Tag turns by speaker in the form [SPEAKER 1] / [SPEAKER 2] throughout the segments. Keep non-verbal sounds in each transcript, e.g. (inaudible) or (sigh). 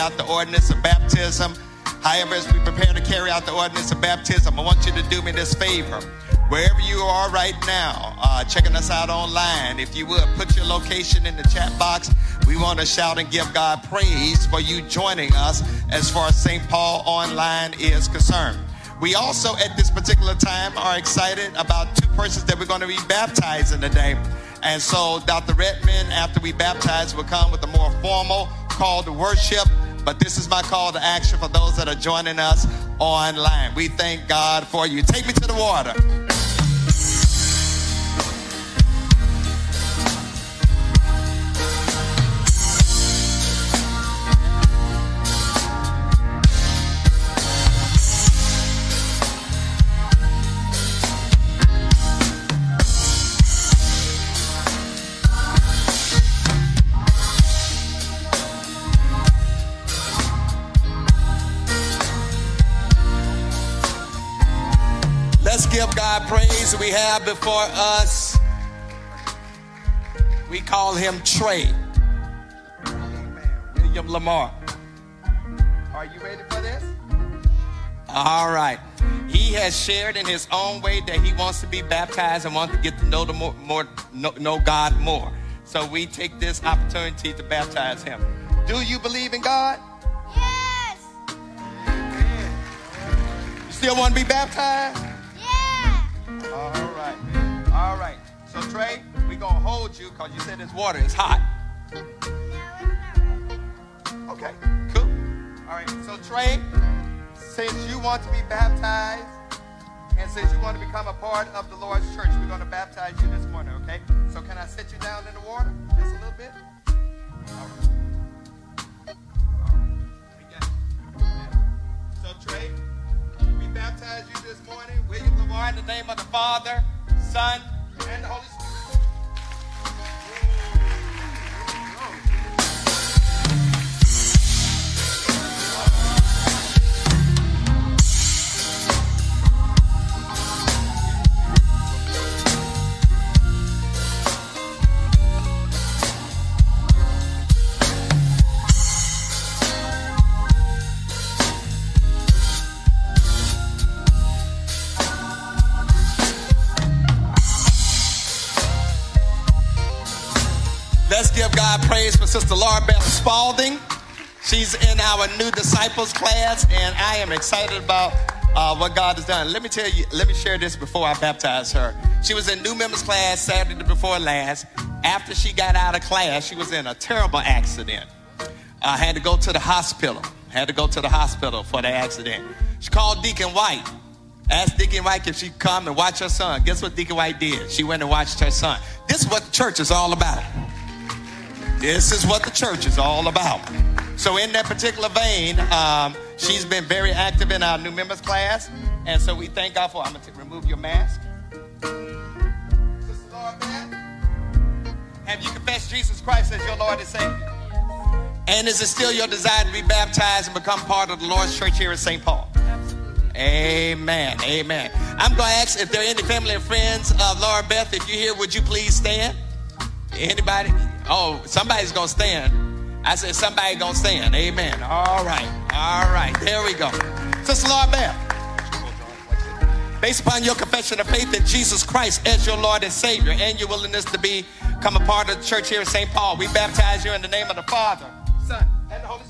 [SPEAKER 1] out the ordinance of baptism. However, as we prepare to carry out the ordinance of baptism, I want you to do me this favor. Wherever you are right now, uh, checking us out online, if you would put your location in the chat box. We want to shout and give God praise for you joining us as far as St. Paul Online is concerned. We also, at this particular time, are excited about two persons that we're going to be baptizing today. And so, Dr. Redman, after we baptize, will come with a more formal call to worship. But this is my call to action for those that are joining us online. We thank God for you. Take me to the water. God. We have before us, we call him Trey. Amen. William Lamar. Are you ready for this? All right. He has shared in his own way that he wants to be baptized and wants to get to know the more, more know, know God more. So we take this opportunity to baptize him. Do you believe in God?
[SPEAKER 2] Yes.
[SPEAKER 1] You still want to be baptized? All right. All right. So Trey, we gonna hold you because you said this water is hot. Okay. Cool. All right. So Trey, since you want to be baptized, and since you want to become a part of the Lord's church, we're gonna baptize you this morning. Okay. So can I sit you down in the water just a little bit? All right. All right. So Trey, baptize you this morning, William Lamar, in the name of the Father, Son, and the Holy Spirit. Sister Laura Beth Spalding. She's in our new disciples class, and I am excited about uh, what God has done. Let me tell you, let me share this before I baptize her. She was in new members class Saturday before last. After she got out of class, she was in a terrible accident. I had to go to the hospital. Had to go to the hospital for the accident. She called Deacon White. Asked Deacon White if she'd come and watch her son. Guess what Deacon White did? She went and watched her son. This is what church is all about. This is what the church is all about. So, in that particular vein, um, she's been very active in our new members class. And so we thank God for I'm going to remove your mask. Sister Laura Beth, have you confessed Jesus Christ as your Lord and Savior? And is it still your desire to be baptized and become part of the Lord's church here in St. Paul? Amen. Amen. I'm going to ask if there are any family and friends of Laura Beth. If you're here, would you please stand? Anybody? Oh, somebody's going to stand. I said somebody going to stand. Amen. All right. All right. There we go. Sister Laura Beth. Based upon your confession of faith in Jesus Christ as your Lord and Savior and your willingness to become a part of the church here at St. Paul, we baptize you in the name of the Father, Son, and the Holy Spirit.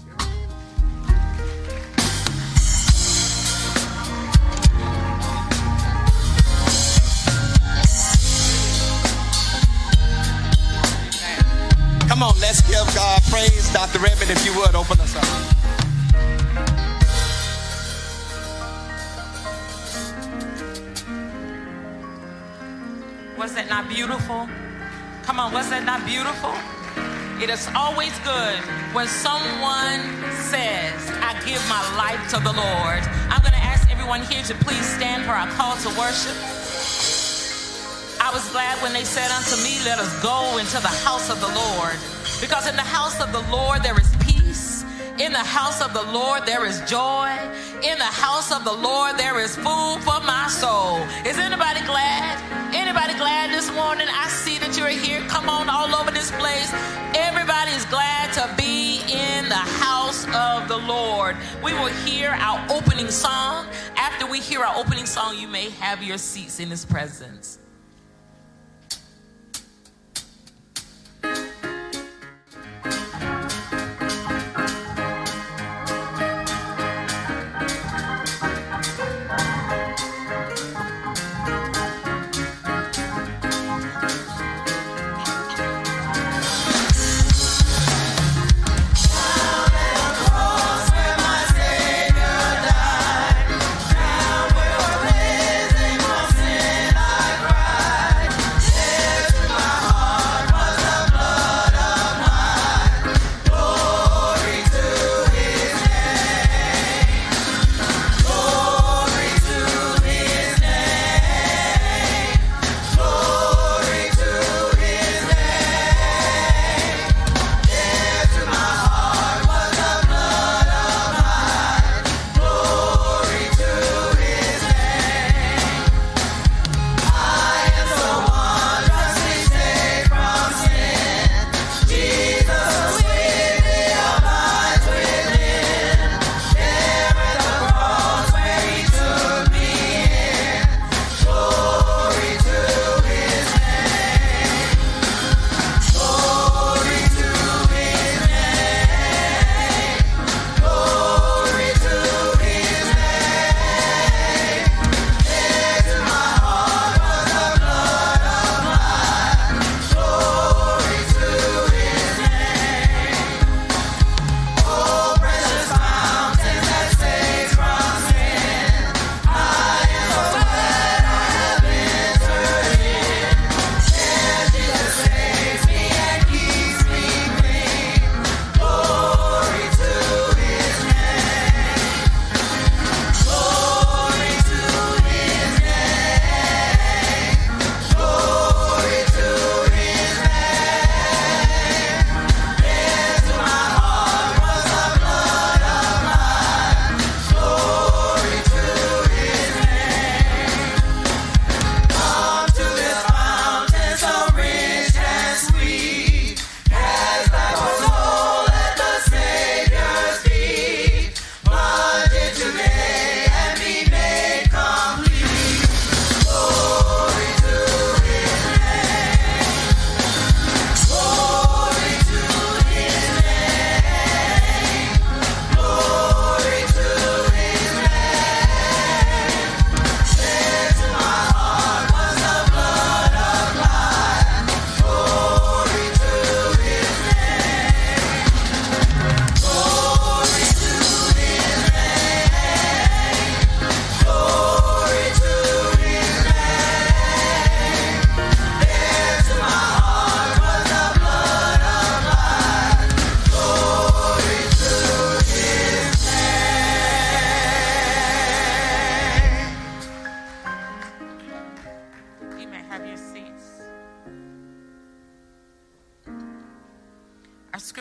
[SPEAKER 1] Come on, let's give God praise. Dr. Redmond, if you would, open us up.
[SPEAKER 3] Was that not beautiful? Come on, was that not beautiful? It is always good when someone says, I give my life to the Lord. I'm going to ask everyone here to please stand for our call to worship. I was glad when they said unto me, Let us go into the house of the Lord. Because in the house of the Lord there is peace. In the house of the Lord there is joy. In the house of the Lord there is food for my soul. Is anybody glad? Anybody glad this morning? I see that you're here. Come on, all over this place. Everybody is glad to be in the house of the Lord. We will hear our opening song. After we hear our opening song, you may have your seats in his presence.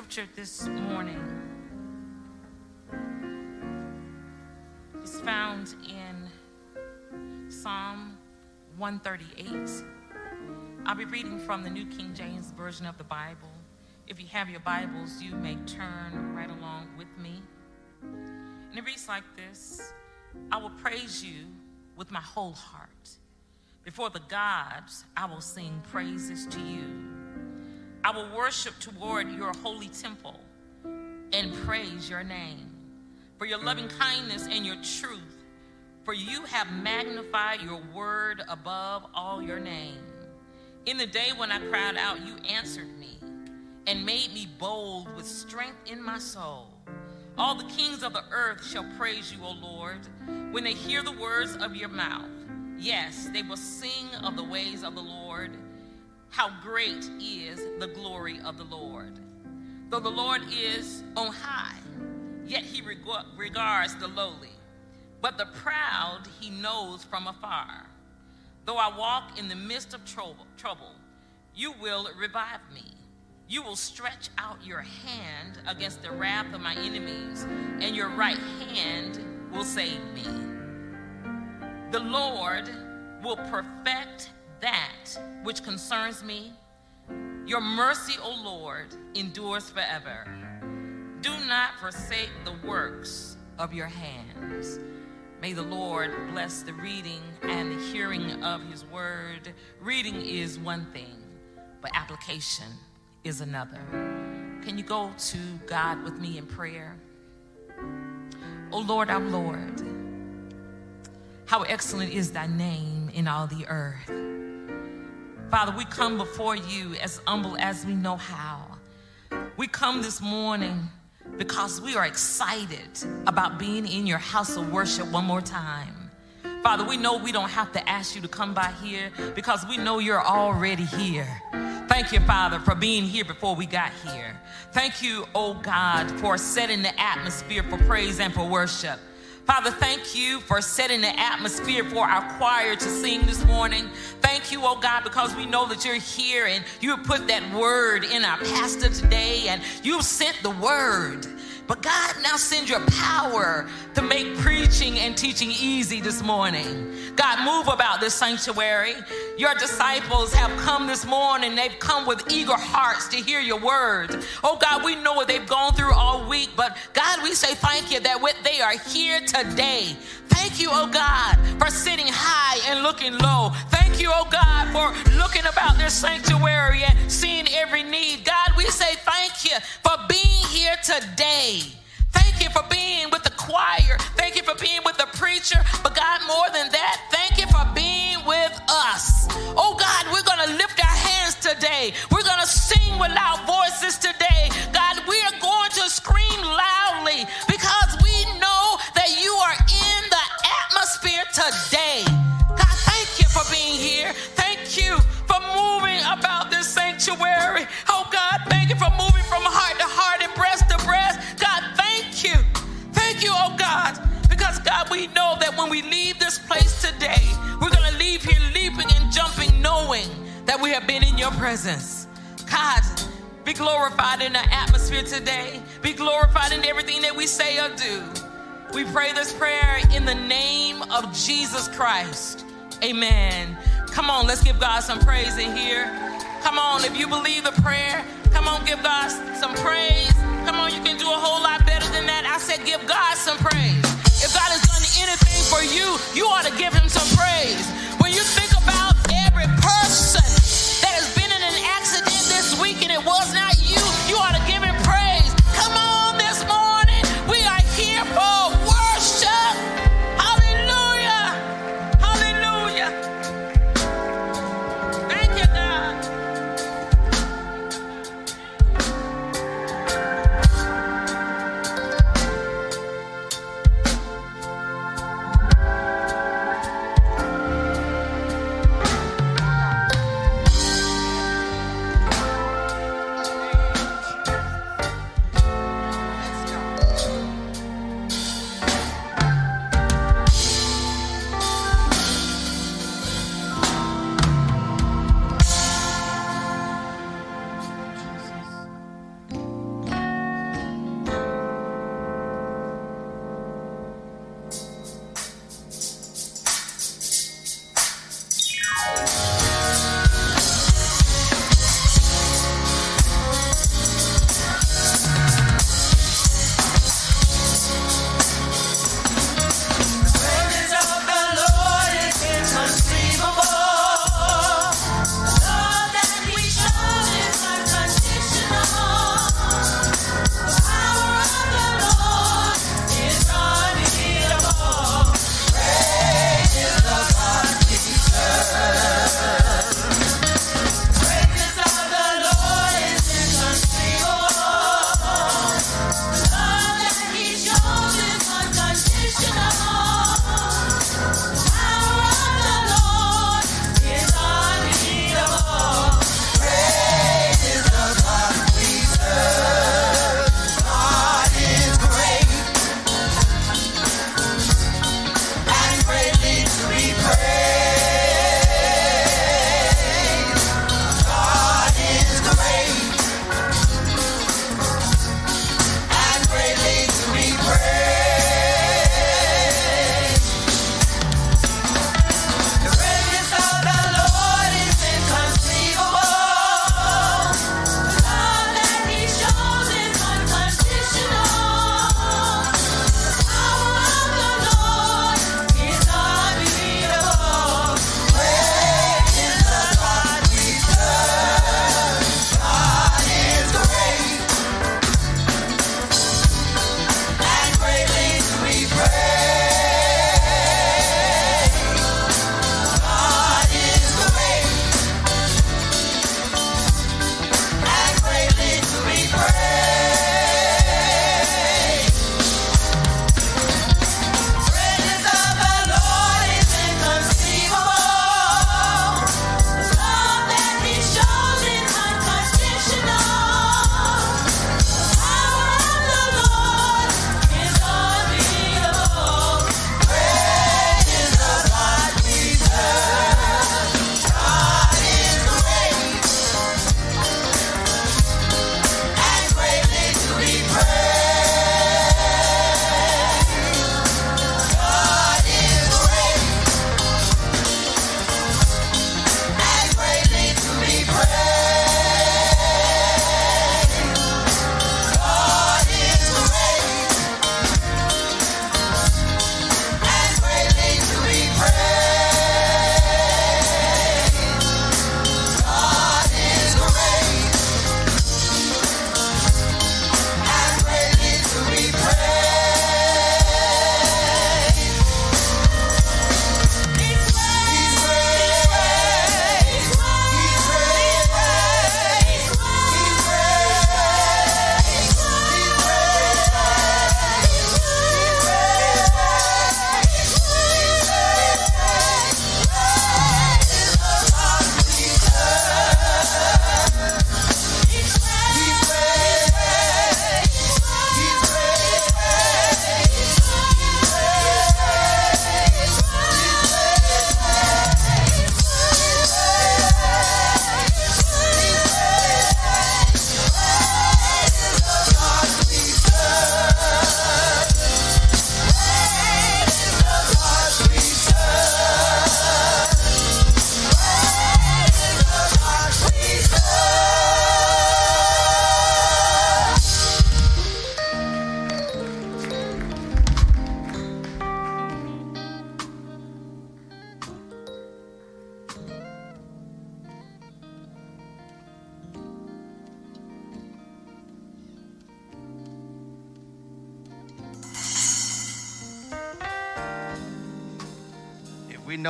[SPEAKER 3] Scripture this morning is found in Psalm 138. I'll be reading from the New King James Version of the Bible. If you have your Bibles, you may turn right along with me. And it reads like this I will praise you with my whole heart. Before the gods, I will sing praises to you. I will worship toward your holy temple and praise your name for your loving kindness and your truth. For you have magnified your word above all your name. In the day when I cried out, you answered me and made me bold with strength in my soul. All the kings of the earth shall praise you, O Lord, when they hear the words of your mouth. Yes, they will sing of the ways of the Lord. How great is the glory of the Lord. Though the Lord is on high, yet he reg- regards the lowly. But the proud he knows from afar. Though I walk in the midst of trouble, trouble, you will revive me. You will stretch out your hand against the wrath of my enemies, and your right hand will save me. The Lord will perfect that which concerns me. Your mercy, O Lord, endures forever. Do not forsake the works of your hands. May the Lord bless the reading and the hearing of his word. Reading is one thing, but application is another. Can you go to God with me in prayer? O Lord, our Lord, how excellent is thy name in all the earth. Father, we come before you as humble as we know how. We come this morning because we are excited about being in your house of worship one more time. Father, we know we don't have to ask you to come by here because we know you're already here. Thank you, Father, for being here before we got here. Thank you, oh God, for setting the atmosphere for praise and for worship. Father, thank you for setting the atmosphere for our choir to sing this morning. Thank you, oh God, because we know that you're here and you put that word in our pastor today and you sent the word. But God, now send your power to make preaching and teaching easy this morning. God, move about this sanctuary. Your disciples have come this morning. They've come with eager hearts to hear your word. Oh God, we know what they've gone through all week, but God, we say thank you that they are here today. Thank you, oh God, for sitting high and looking low. Thank you, oh God, for looking about this sanctuary and seeing every need. God, we say thank you for being here today. Thank you for being with the choir. Thank you for being with the preacher. But God, more than that, thank you for being with us. Oh God, we're going to lift our hands today. We're going to sing with loud voices today. God, we are going to scream loudly because we know that you are in the atmosphere today. God, thank you for being here. Thank you for moving about this sanctuary. Oh God, thank you for moving God, we know that when we leave this place today, we're going to leave here leaping and jumping, knowing that we have been in your presence. God, be glorified in the atmosphere today. Be glorified in everything that we say or do. We pray this prayer in the name of Jesus Christ. Amen. Come on, let's give God some praise in here. Come on, if you believe the prayer, come on, give God some praise. Come on, you can do a whole lot better than that. I said, give God some praise. If God has done anything for you, you ought to give him some praise. When you think about every person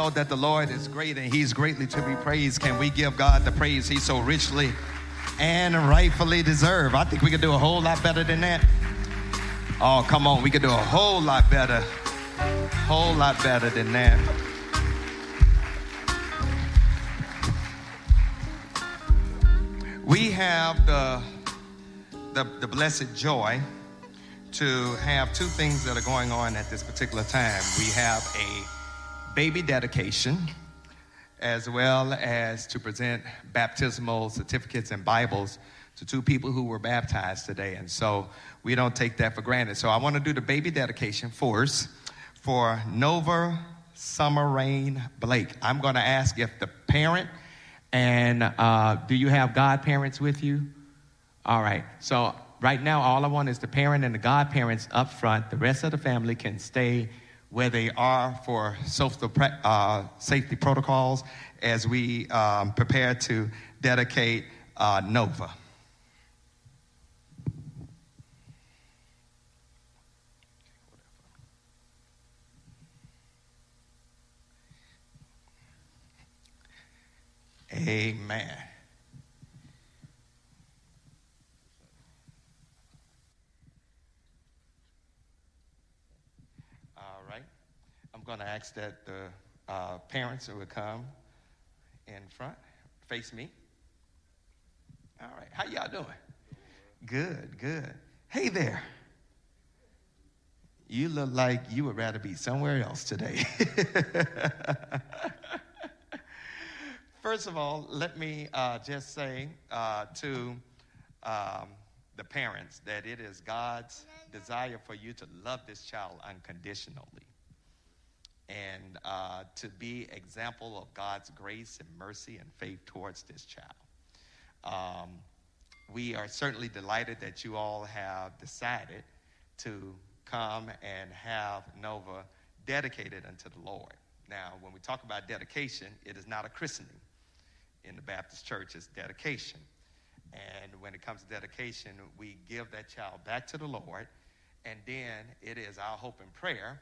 [SPEAKER 1] know that the Lord is great and He's greatly to be praised? Can we give God the praise He so richly and rightfully deserve? I think we could do a whole lot better than that. Oh, come on, we could do a whole lot better, whole lot better than that. We have the, the, the blessed joy to have two things that are going on at this particular time. We have a baby dedication as well as to present baptismal certificates and Bibles to two people who were baptized today. And so we don't take that for granted. So I want to do the baby dedication first for Nova Summer Rain Blake. I'm going to ask if the parent and uh, do you have godparents with you? All right. So right now, all I want is the parent and the godparents up front. The rest of the family can stay where they are for uh, safety protocols as we um, prepare to dedicate uh, Nova. Amen. All right. I'm going to ask that the uh, parents who would come in front, face me. All right. How y'all doing? Good, good. Hey there. You look like you would rather be somewhere else today. (laughs) First of all, let me uh, just say uh, to um, the parents that it is God's desire for you to love this child unconditionally and uh, to be example of God's grace and mercy and faith towards this child. Um, we are certainly delighted that you all have decided to come and have Nova dedicated unto the Lord. Now, when we talk about dedication, it is not a christening in the Baptist church it's dedication. And when it comes to dedication, we give that child back to the Lord. And then it is our hope and prayer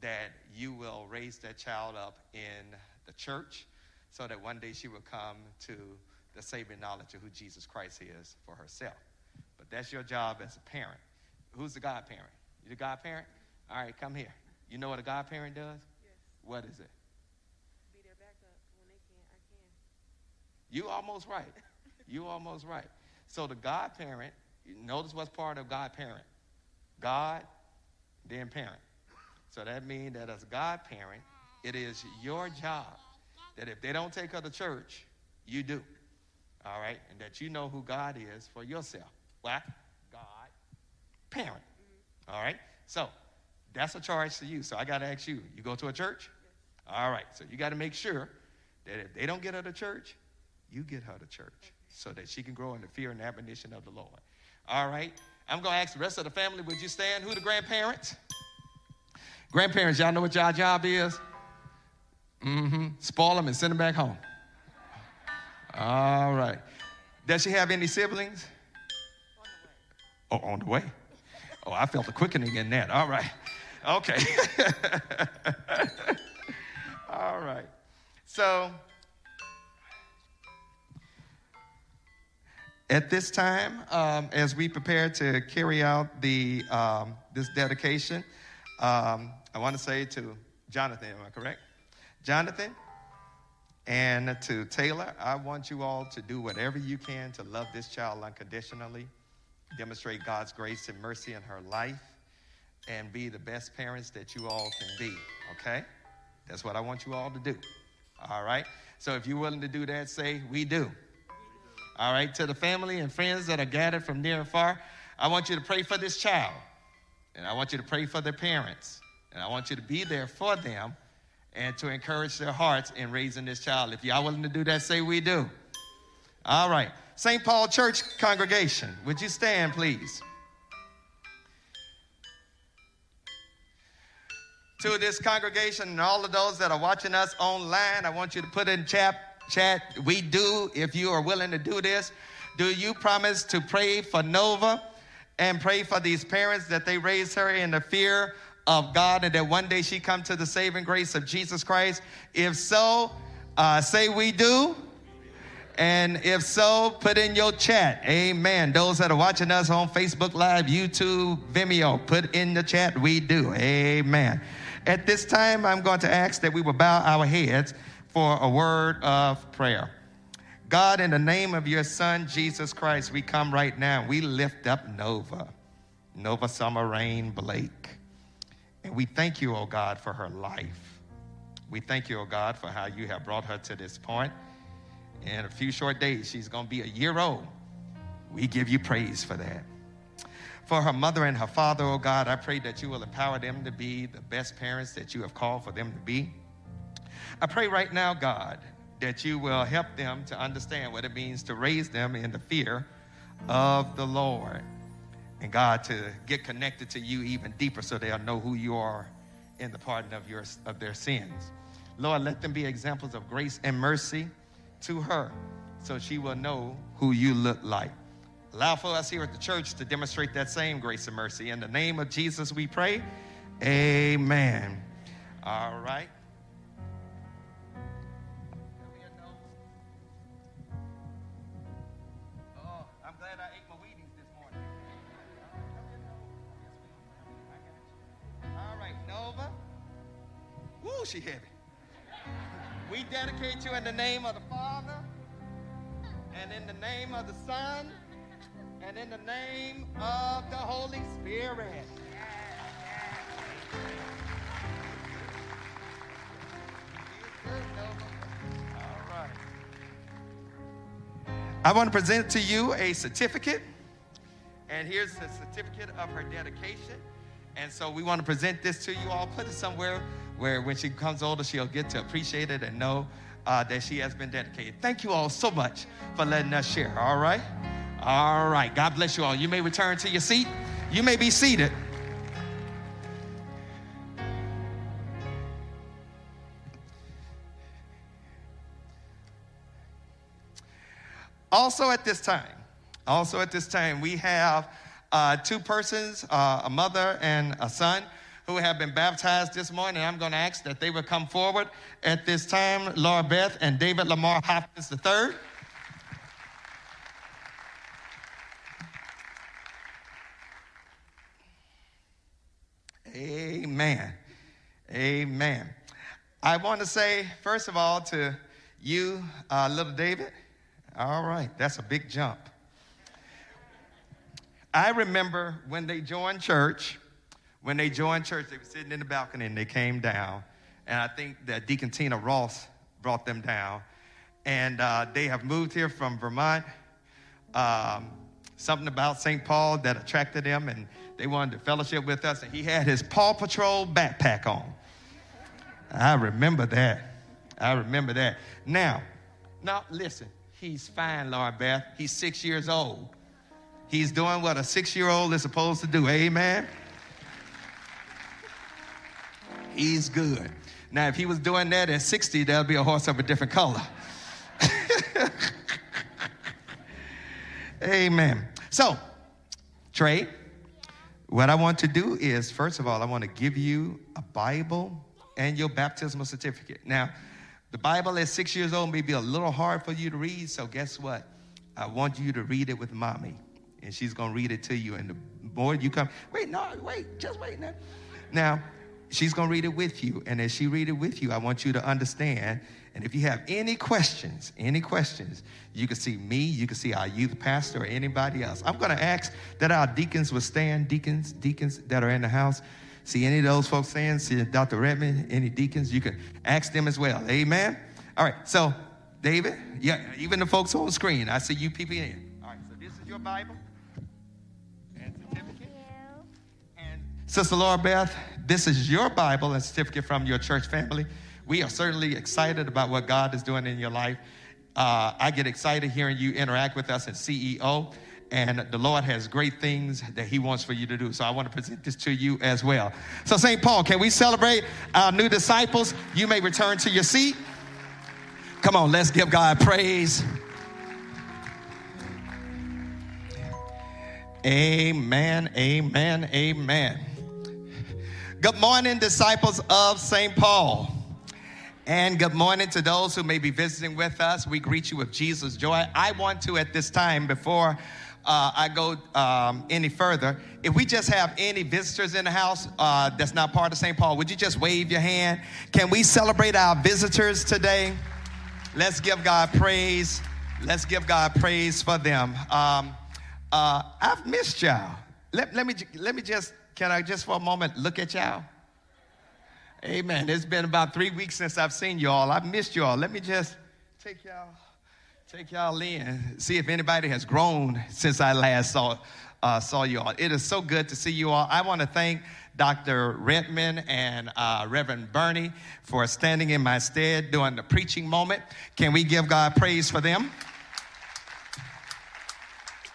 [SPEAKER 1] that you will raise that child up in the church so that one day she will come to the saving knowledge of who Jesus Christ is for herself. But that's your job as a parent. Who's the godparent? You the godparent? All right, come here. You know what a godparent does? Yes. What is it? Be their backup when they can. I can. You almost right. You almost right. So the godparent, you notice what's part of godparent. God, then parent. So that means that as a godparent, it is your job that if they don't take her to church, you do. All right? And that you know who God is for yourself. What? God, parent. All right? So that's a charge to you. So I got to ask you, you go to a church? All right. So you got to make sure that if they don't get her to church, you get her to church so that she can grow in the fear and admonition of the Lord. All right? I'm going to ask the rest of the family, would you stand? Who the grandparents? Grandparents, y'all know what y'all job is? Mm-hmm. Spoil them and send them back home. All right. Does she have any siblings? On the way. oh, on the way. Oh, I felt a quickening in that. All right. Okay. (laughs) All right. So, At this time, um, as we prepare to carry out the, um, this dedication, um, I want to say to Jonathan, am I correct? Jonathan and to Taylor, I want you all to do whatever you can to love this child unconditionally, demonstrate God's grace and mercy in her life, and be the best parents that you all can be, okay? That's what I want you all to do, all right? So if you're willing to do that, say, We do. All right, to the family and friends that are gathered from near and far, I want you to pray for this child. And I want you to pray for their parents. And I want you to be there for them and to encourage their hearts in raising this child. If y'all willing to do that, say we do. All right. St. Paul Church congregation, would you stand, please? To this congregation and all of those that are watching us online, I want you to put in chat chat, we do, if you are willing to do this. Do you promise to pray for Nova and pray for these parents that they raise her in the fear of God and that one day she come to the saving grace of Jesus Christ? If so, uh, say we do. And if so, put in your chat. Amen. Those that are watching us on Facebook Live, YouTube, Vimeo, put in the chat. We do. Amen. At this time, I'm going to ask that we will bow our heads for a word of prayer. God, in the name of your Son, Jesus Christ, we come right now. We lift up Nova, Nova Summer Rain Blake. And we thank you, oh God, for her life. We thank you, oh God, for how you have brought her to this point. In a few short days, she's going to be a year old. We give you praise for that. For her mother and her father, oh God, I pray that you will empower them to be the best parents that you have called for them to be. I pray right now, God, that you will help them to understand what it means to raise them in the fear of the Lord. And God, to get connected to you even deeper so they'll know who you are in the pardon of, your, of their sins. Lord, let them be examples of grace and mercy to her so she will know who you look like. Allow for us here at the church to demonstrate that same grace and mercy. In the name of Jesus, we pray. Amen. All right. Woo, she heavy. We dedicate you in the name of the Father, and in the name of the Son, and in the name of the Holy Spirit. All right. I want to present to you a certificate, and here's the certificate of her dedication. And so we want to present this to you all. Put it somewhere where when she becomes older, she'll get to appreciate it and know uh, that she has been dedicated. Thank you all so much for letting us share, all right? All right. God bless you all. You may return to your seat. You may be seated. Also, at this time, also at this time, we have uh, two persons, uh, a mother and a son, who have been baptized this morning. I'm going to ask that they would come forward at this time, Laura Beth and David Lamar Hopkins III. Amen. Amen. I want to say, first of all, to you, uh, little David, all right, that's a big jump. I remember when they joined church, when they joined church, they were sitting in the balcony and they came down. And I think that Deacon Tina Ross brought them down. And uh, they have moved here from Vermont. Um, something about St. Paul that attracted them, and they wanted to fellowship with us. And he had his Paw Patrol backpack on. I remember that. I remember that. Now, now listen, he's fine, Laura Beth. He's six years old. He's doing what a six year old is supposed to do. Amen. He's good. Now, if he was doing that at 60, that'd be a horse of a different color. (laughs) Amen. So, Trey, what I want to do is, first of all, I want to give you a Bible and your baptismal certificate. Now, the Bible at six years old may be a little hard for you to read, so guess what? I want you to read it with mommy, and she's going to read it to you. And the more you come, wait, no, wait, just wait now. Now, she's going to read it with you, and as she read it with you, I want you to understand. And if you have any questions, any questions, you can see me, you can see our youth pastor, or anybody else. I'm going to ask that our deacons will stand, deacons, deacons that are in the house. See any of those folks saying, see Dr. Redmond, any deacons, you can ask them as well. Amen. All right, so David, yeah, even the folks on the screen, I see you peeping in. All right, so this is your Bible and certificate. And Sister Laura Beth, this is your Bible and certificate from your church family. We are certainly excited about what God is doing in your life. Uh, I get excited hearing you interact with us at CEO and the Lord has great things that He wants for you to do. So I want to present this to you as well. So, St. Paul, can we celebrate our new disciples? You may return to your seat. Come on, let's give God praise. Amen, amen, amen. Good morning, disciples of St. Paul. And good morning to those who may be visiting with us. We greet you with Jesus' joy. I want to, at this time, before uh, I go um, any further, if we just have any visitors in the house uh, that's not part of St. Paul, would you just wave your hand? Can we celebrate our visitors today? Let's give God praise. Let's give God praise for them. Um, uh, I've missed y'all. Let, let, me, let me just, can I just for a moment look at y'all? Amen. It's been about three weeks since I've seen y'all. I've missed y'all. Let me just take y'all, take y'all in, see if anybody has grown since I last saw, uh, saw y'all. It is so good to see you all. I want to thank Dr. Redman and uh, Reverend Bernie for standing in my stead during the preaching moment. Can we give God praise for them?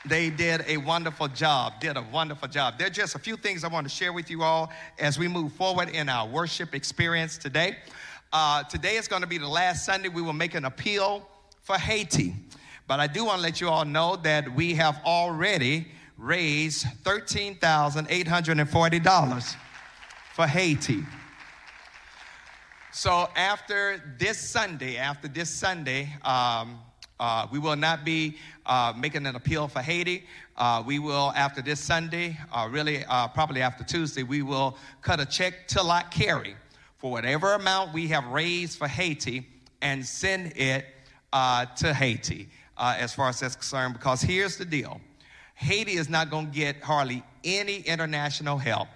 [SPEAKER 1] They did a wonderful job, did a wonderful job. There are just a few things I want to share with you all as we move forward in our worship experience today. Uh, today is going to be the last Sunday we will make an appeal for Haiti. But I do want to let you all know that we have already raised $13,840 for Haiti. So after this Sunday, after this Sunday, um, uh, we will not be uh, making an appeal for Haiti. Uh, we will, after this Sunday, uh, really uh, probably after Tuesday, we will cut a check to Lott Carey for whatever amount we have raised for Haiti and send it uh, to Haiti as far as that's concerned. Because here's the deal Haiti is not going to get hardly any international help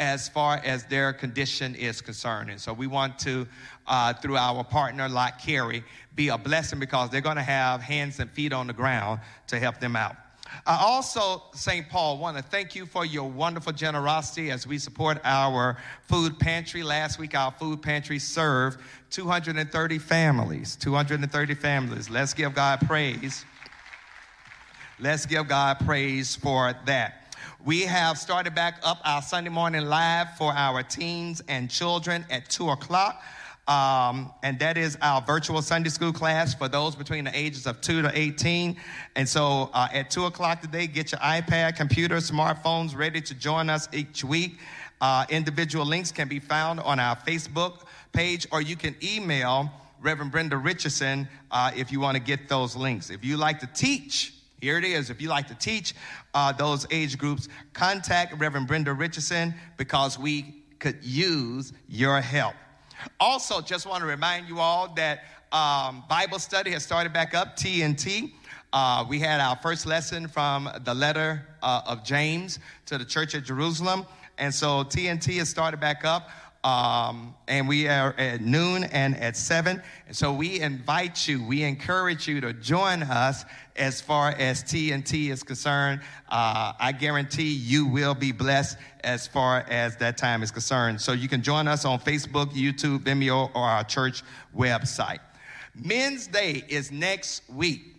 [SPEAKER 1] as far as their condition is concerned. And so we want to, uh, through our partner, Lott Carey, be a blessing because they're going to have hands and feet on the ground to help them out. I also, St. Paul, want to thank you for your wonderful generosity as we support our food pantry. Last week, our food pantry served 230 families. 230 families. Let's give God praise. Let's give God praise for that. We have started back up our Sunday morning live for our teens and children at 2 o'clock. Um, and that is our virtual Sunday school class for those between the ages of 2 to 18. And so uh, at 2 o'clock today, get your iPad, computer, smartphones ready to join us each week. Uh, individual links can be found on our Facebook page, or you can email Reverend Brenda Richardson uh, if you want to get those links. If you like to teach, here it is. If you like to teach uh, those age groups, contact Reverend Brenda Richardson because we could use your help. Also, just want to remind you all that um, Bible study has started back up, TNT. Uh, we had our first lesson from the letter uh, of James to the church at Jerusalem. And so TNT has started back up. Um, and we are at noon and at seven. So we invite you, we encourage you to join us as far as TNT is concerned. Uh, I guarantee you will be blessed as far as that time is concerned. So you can join us on Facebook, YouTube, Vimeo, or our church website. Men's Day is next week.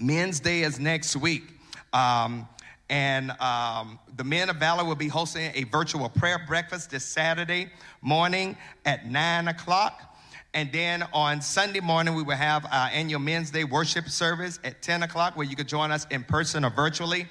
[SPEAKER 1] Men's Day is next week. Um, and um, the Men of Valor will be hosting a virtual prayer breakfast this Saturday morning at 9 o'clock. And then on Sunday morning, we will have our annual Men's Day worship service at 10 o'clock, where you can join us in person or virtually.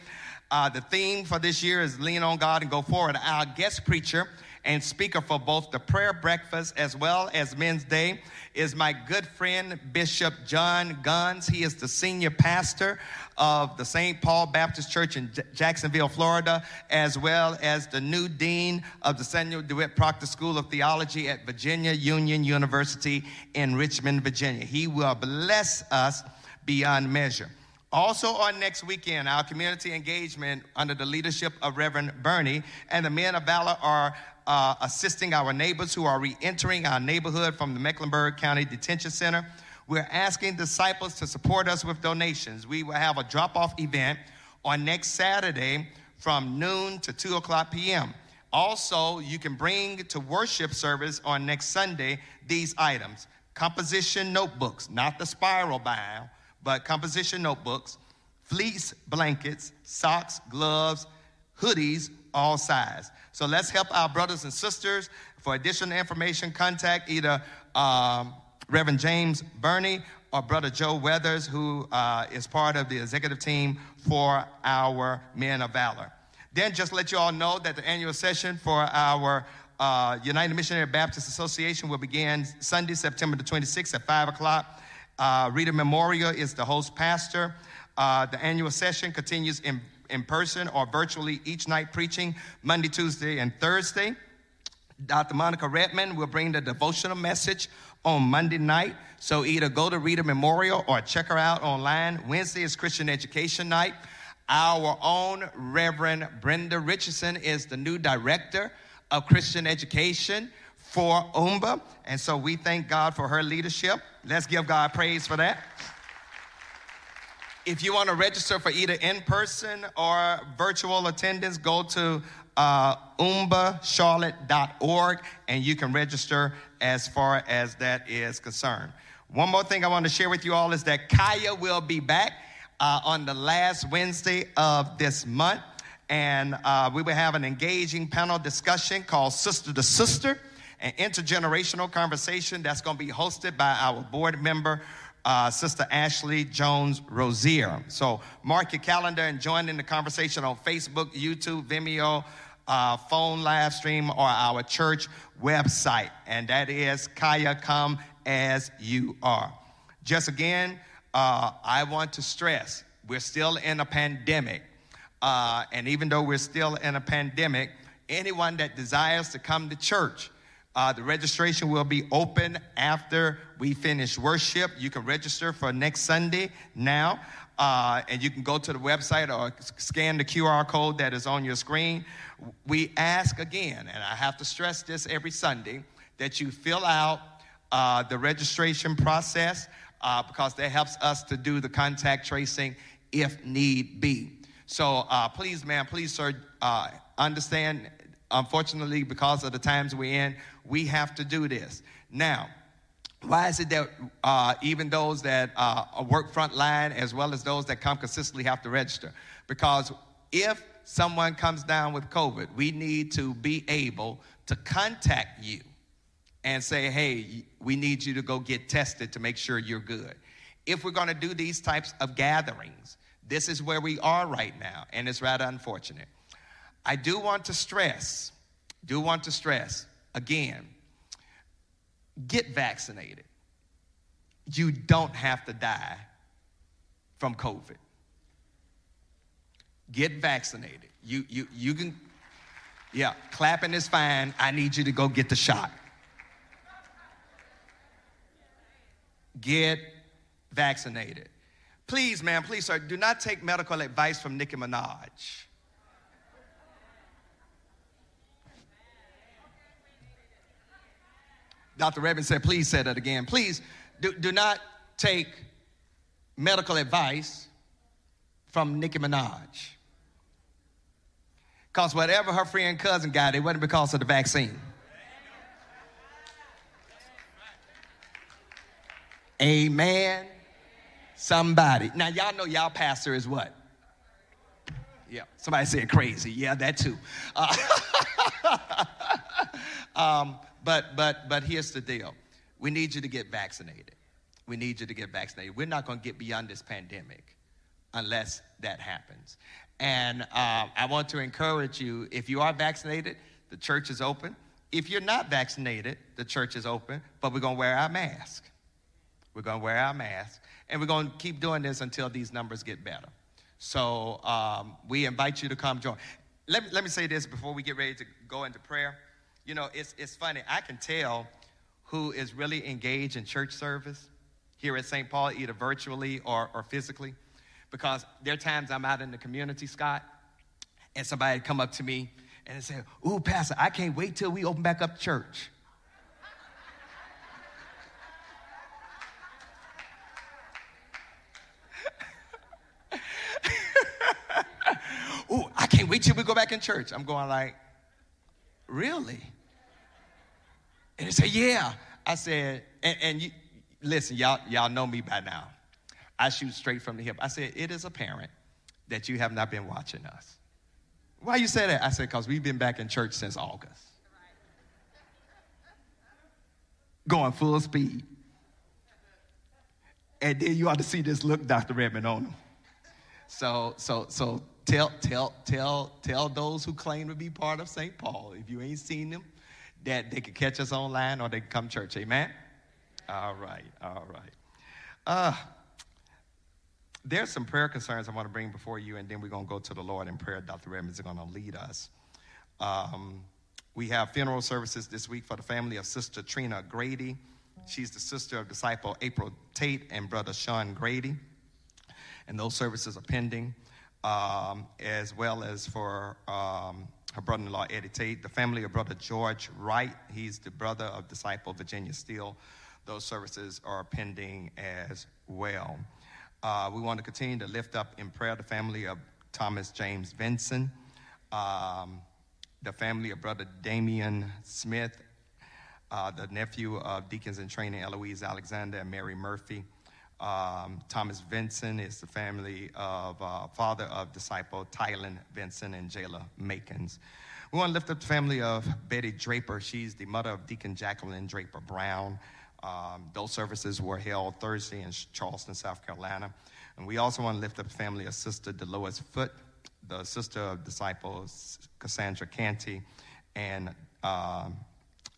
[SPEAKER 1] Uh, the theme for this year is Lean on God and Go Forward. Our guest preacher and speaker for both the prayer breakfast as well as Men's Day is my good friend, Bishop John Guns. He is the senior pastor of the St. Paul Baptist Church in J- Jacksonville, Florida, as well as the new dean of the Samuel DeWitt Proctor School of Theology at Virginia Union University in Richmond, Virginia. He will bless us beyond measure. Also, on next weekend, our community engagement under the leadership of Reverend Burney and the Men of Valor are uh, assisting our neighbors who are re entering our neighborhood from the Mecklenburg County Detention Center. We're asking disciples to support us with donations. We will have a drop off event on next Saturday from noon to 2 o'clock p.m. Also, you can bring to worship service on next Sunday these items composition notebooks, not the spiral bound, but composition notebooks, fleece blankets, socks, gloves, hoodies, all size. So let's help our brothers and sisters. For additional information, contact either um, Reverend James Burney or Brother Joe Weathers, who uh, is part of the executive team for our Men of Valor. Then just let you all know that the annual session for our uh, United Missionary Baptist Association will begin Sunday, September the 26th at 5 o'clock. Uh, Reeder Memorial is the host pastor. Uh, the annual session continues in, in person or virtually each night, preaching Monday, Tuesday, and Thursday. Dr. Monica Redman will bring the devotional message on Monday night. So either go to Reeder Memorial or check her out online. Wednesday is Christian Education Night. Our own Reverend Brenda Richardson is the new director of Christian education for UMBA. And so we thank God for her leadership. Let's give God praise for that. If you want to register for either in person or virtual attendance, go to uh, umbacharlotte.org and you can register as far as that is concerned. One more thing I want to share with you all is that Kaya will be back uh, on the last Wednesday of this month. And uh, we will have an engaging panel discussion called Sister to Sister, an intergenerational conversation that's going to be hosted by our board member, uh, Sister Ashley Jones Rozier. So mark your calendar and join in the conversation on Facebook, YouTube, Vimeo, uh, phone live stream, or our church website. And that is Kaya Come As You Are. Just again, uh, I want to stress we're still in a pandemic. Uh, and even though we're still in a pandemic, anyone that desires to come to church, uh, the registration will be open after we finish worship. You can register for next Sunday now, uh, and you can go to the website or scan the QR code that is on your screen. We ask again, and I have to stress this every Sunday, that you fill out uh, the registration process uh, because that helps us to do the contact tracing if need be. So uh, please, man, please, sir, uh, understand unfortunately, because of the times we're in, we have to do this. Now, why is it that uh, even those that uh, work front line as well as those that come consistently have to register? Because if someone comes down with COVID, we need to be able to contact you and say, hey, we need you to go get tested to make sure you're good. If we're going to do these types of gatherings, this is where we are right now, and it's rather unfortunate. I do want to stress, do want to stress again, get vaccinated. You don't have to die from COVID. Get vaccinated. You, you, you can, yeah, clapping is fine. I need you to go get the shot. Get vaccinated. Please, man, please, sir, do not take medical advice from Nicki Minaj. Dr. Redmond said, please say that again. Please do, do not take medical advice from Nicki Minaj. Because whatever her friend cousin got, it wasn't because of the vaccine. Amen. Somebody. Now, y'all know y'all pastor is what? Yeah, somebody said crazy. Yeah, that too. Uh, (laughs) um, but but but here's the deal. We need you to get vaccinated. We need you to get vaccinated. We're not going to get beyond this pandemic unless that happens. And uh, I want to encourage you if you are vaccinated, the church is open. If you're not vaccinated, the church is open, but we're going to wear our mask. We're going to wear our mask, and we're going to keep doing this until these numbers get better. So um, we invite you to come join. Let, let me say this before we get ready to go into prayer. You know, it's, it's funny. I can tell who is really engaged in church service here at St. Paul, either virtually or, or physically, because there are times I'm out in the community, Scott, and somebody come up to me and say, Ooh, Pastor, I can't wait till we open back up church. (laughs) Ooh, I can't wait till we go back in church. I'm going like, Really? And he said, Yeah. I said, and, and you, listen, y'all, y'all know me by now. I shoot straight from the hip. I said, It is apparent that you have not been watching us. Why you say that? I said, Because we've been back in church since August. Going full speed. And then you ought to see this look, Dr. Redmond, on them. So, so, so tell, tell, tell, tell those who claim to be part of St. Paul, if you ain't seen them, that they can catch us online or they can come church. Amen? All right, all right. Uh, there's some prayer concerns I want to bring before you, and then we're going to go to the Lord in prayer. Dr. Redmond is going to lead us. Um, we have funeral services this week for the family of Sister Trina Grady. She's the sister of disciple April Tate and brother Sean Grady. And those services are pending, um, as well as for um, her brother in law Eddie Tate, the family of brother George Wright. He's the brother of disciple Virginia Steele. Those services are pending as well. Uh, we want to continue to lift up in prayer the family of Thomas James Vincent, um, the family of Brother Damian Smith, uh, the nephew of Deacons in Training Eloise Alexander and Mary Murphy. Um, Thomas Vincent is the family of uh, father of disciple Tylen Vincent and Jayla Makins. We want to lift up the family of Betty Draper. She's the mother of Deacon Jacqueline Draper Brown. Um, those services were held Thursday in Charleston, South Carolina. And we also want to lift up the family of Sister Dolores Foot, the sister of disciples Cassandra Canty, and um,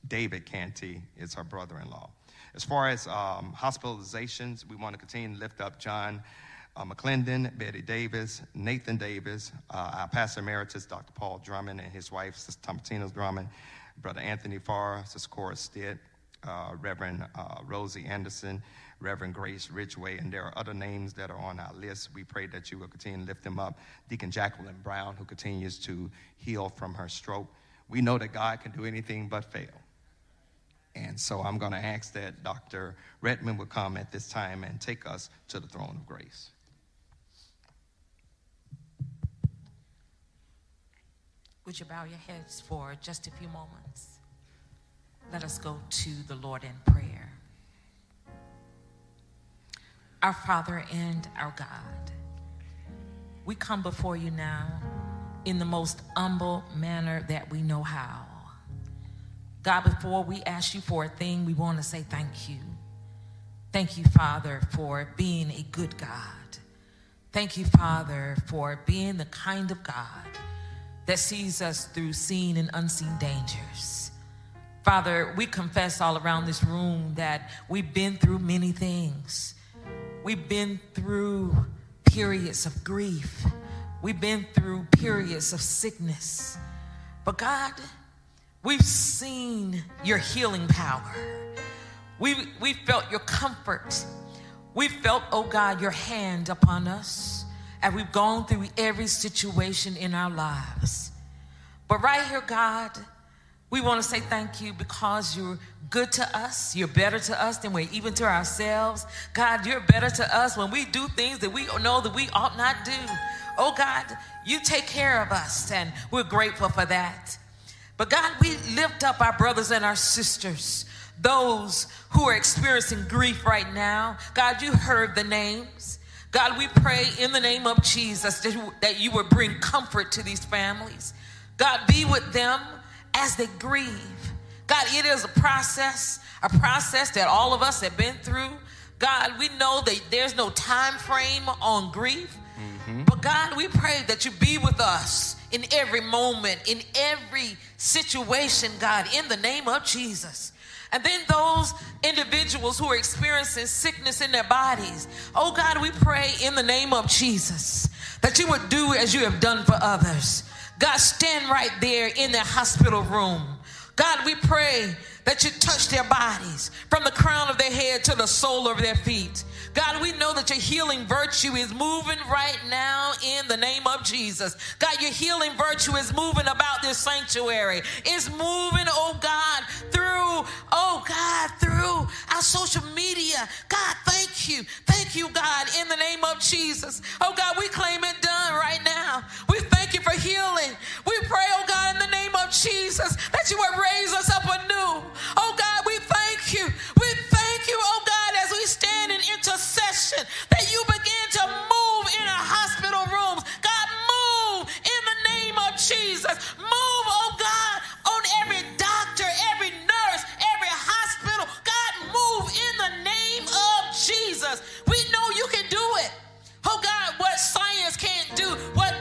[SPEAKER 1] David Canty is her brother in law. As far as um, hospitalizations, we want to continue to lift up John uh, McClendon, Betty Davis, Nathan Davis, uh, our pastor emeritus, Dr. Paul Drummond, and his wife, Sister Thomasina Drummond, Brother Anthony Farr, Sister Cora Stitt, uh, Reverend uh, Rosie Anderson, Reverend Grace Ridgway, and there are other names that are on our list. We pray that you will continue to lift them up. Deacon Jacqueline Brown, who continues to heal from her stroke. We know that God can do anything but fail. And so I'm going to ask that Dr. Redmond would come at this time and take us to the throne of grace.
[SPEAKER 3] Would you bow your heads for just a few moments? Let us go to the Lord in prayer. Our Father and our God, we come before you now in the most humble manner that we know how. God, before we ask you for a thing, we want to say thank you. Thank you, Father, for being a good God. Thank you, Father, for being the kind of God that sees us through seen and unseen dangers. Father, we confess all around this room that we've been through many things. We've been through periods of grief. We've been through periods of sickness. But God, we've seen your healing power. We, we felt your comfort. We felt, oh God, your hand upon us as we've gone through every situation in our lives. But right here, God, we want to say thank you because you're good to us. You're better to us than we're even to ourselves. God, you're better to us when we do things that we know that we ought not do. Oh God, you take care of us, and we're grateful for that. But God, we lift up our brothers and our sisters, those who are experiencing grief right now. God, you heard the names. God, we pray in the name of Jesus that you would bring comfort to these families. God, be with them as they grieve. God, it is a process, a process that all of us have been through. God, we know that there's no time frame on grief. Mm-hmm. But God, we pray that you be with us in every moment, in every situation, God, in the name of Jesus. And then those individuals who are experiencing sickness in their bodies, oh God, we pray in the name of Jesus that you would do as you have done for others. God, stand right there in the hospital room. God, we pray that you touch their bodies from the crown of their head to the sole of their feet. God, we know that your healing virtue is moving right now in the name of Jesus. God, your healing virtue is moving about this sanctuary. It's moving, oh God, through, oh God, through our social media. God, thank you. Thank you, God, in the name of Jesus. Oh God, we claim it done right now. We thank you for healing. We pray, oh God, in the name of Jesus, that you would raise us up anew. Oh God, we thank you. We thank you, oh God, as we stand in intercession, that you begin to move in our hospital rooms. God, move in the name of Jesus. Move, oh God, on every doctor, every nurse, every hospital. God, move in the name of Jesus. We know you can do it. Oh God, what science can't do, what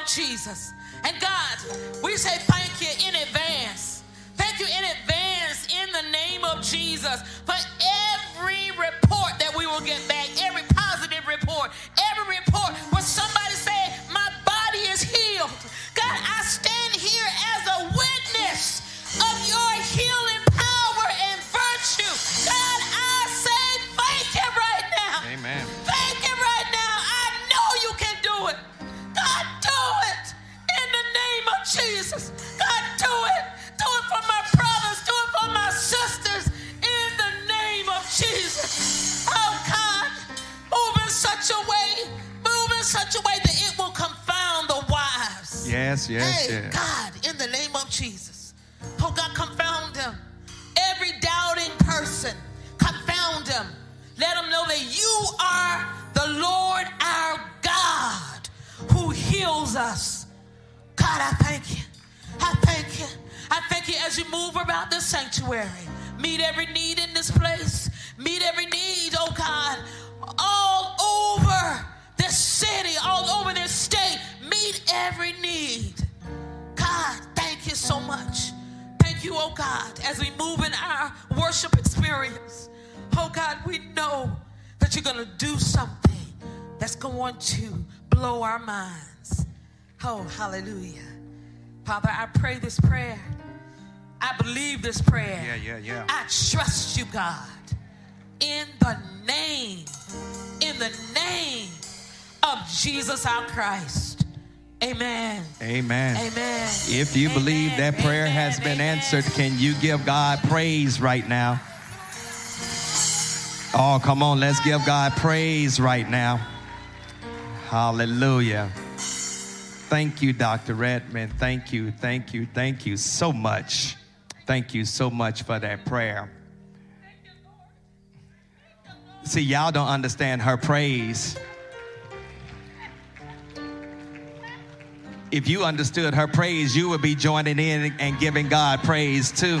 [SPEAKER 3] of Jesus. And God, we say thank you in advance. Thank you in advance in the name of Jesus for every report that we will get back, every positive report, every report where somebody say, My body is healed. God, I stand here as a witness of your healing power and virtue. God, I say thank you right now.
[SPEAKER 1] Amen.
[SPEAKER 3] Jesus. God, do it. Do it for my brothers. Do it for my sisters in the name of Jesus. Oh, God, move in such a way, move in such a way that it will confound the wise.
[SPEAKER 1] Yes, yes,
[SPEAKER 3] Hey,
[SPEAKER 1] yes.
[SPEAKER 3] God, in the name of Jesus. Oh, God, confound them. Every doubting person, confound them. Let them know that you are the Lord our God who heals us. God, I thank you. I thank you. I thank you as you move about this sanctuary. Meet every need in this place. Meet every need, oh God, all over this city, all over this state. Meet every need. God, thank you so much. Thank you, oh God, as we move in our worship experience. Oh God, we know that you're going to do something that's going to blow our minds. Oh, hallelujah. Father, I pray this prayer. I believe this prayer.
[SPEAKER 1] Yeah, yeah, yeah.
[SPEAKER 3] I trust you, God. In the name, in the name of Jesus our Christ. Amen.
[SPEAKER 1] Amen.
[SPEAKER 3] Amen.
[SPEAKER 1] If you believe that prayer has been
[SPEAKER 3] Amen.
[SPEAKER 1] answered, can you give God praise right now? Oh, come on, let's give God praise right now. Hallelujah. Thank you, Dr. Redman. Thank you, thank you, thank you so much. Thank you so much for that prayer. See, y'all don't understand her praise. If you understood her praise, you would be joining in and giving God praise too.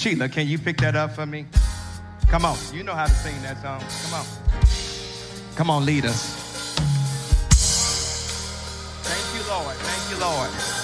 [SPEAKER 1] Sheila, can you pick that up for me? Come on. You know how to sing that song. Come on. Come on, lead us. Thank you, Lord. Thank you, Lord.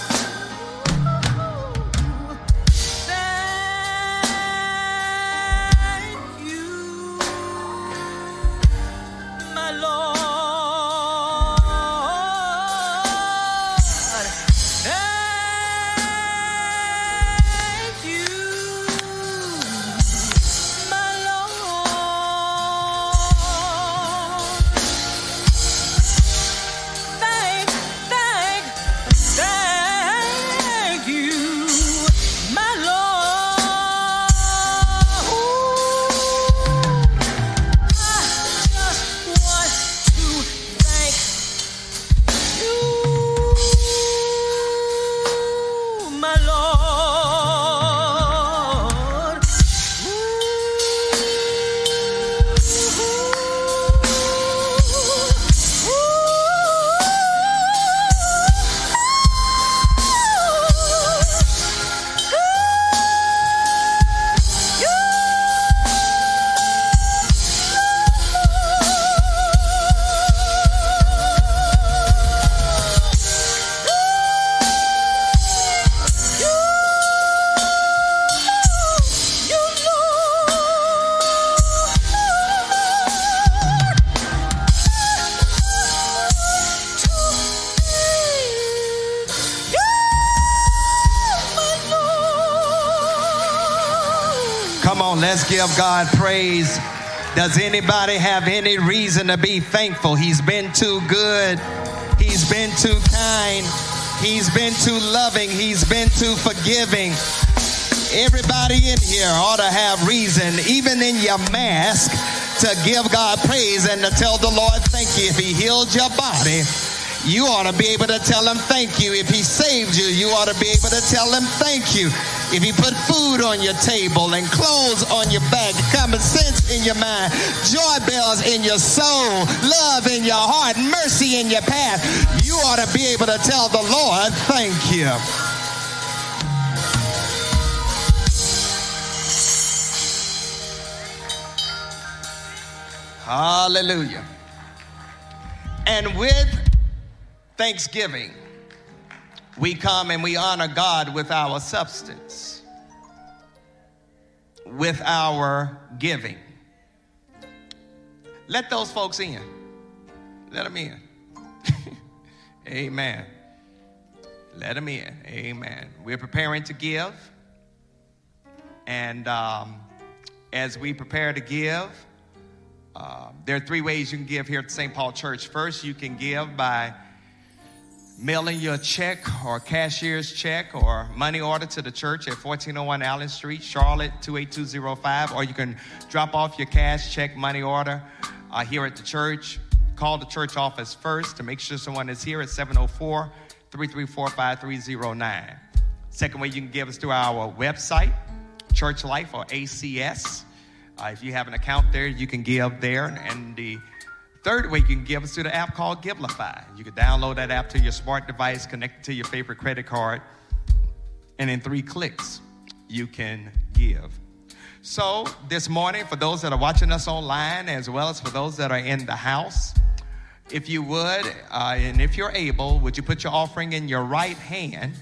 [SPEAKER 1] Let's give God praise Does anybody have any reason to be thankful? He's been too good. He's been too kind. He's been too loving. He's been too forgiving. Everybody in here ought to have reason, even in your mask, to give God praise and to tell the Lord thank you. If He healed your body, you ought to be able to tell Him thank you. If He saved you, you ought to be able to tell Him thank you. If He put food on your table and clothes on your back, common sense in your mind, joy bells in your soul, love in your heart, mercy in your path, you ought to be able to tell the Lord thank you. Hallelujah. And with thanksgiving, we come and we honor God with our substance, with our giving. Let those folks in. Let them in. (laughs) Amen. Let them in. Amen. We're preparing to give. And um, as we prepare to give, uh, there are three ways you can give here at St. Paul Church. First, you can give by mailing your check or cashier's check or money order to the church at 1401 Allen Street, Charlotte 28205, or you can drop off your cash check money order uh, here at the church. Call the church office first to make sure someone is here at 704 334 5309. Second way you can give us through our website, Church Life or ACS. Uh, if you have an account there, you can give there. And the third way you can give is through the app called Givelify. You can download that app to your smart device, connect it to your favorite credit card, and in three clicks, you can give. So, this morning, for those that are watching us online, as well as for those that are in the house, if you would, uh, and if you're able, would you put your offering in your right hand?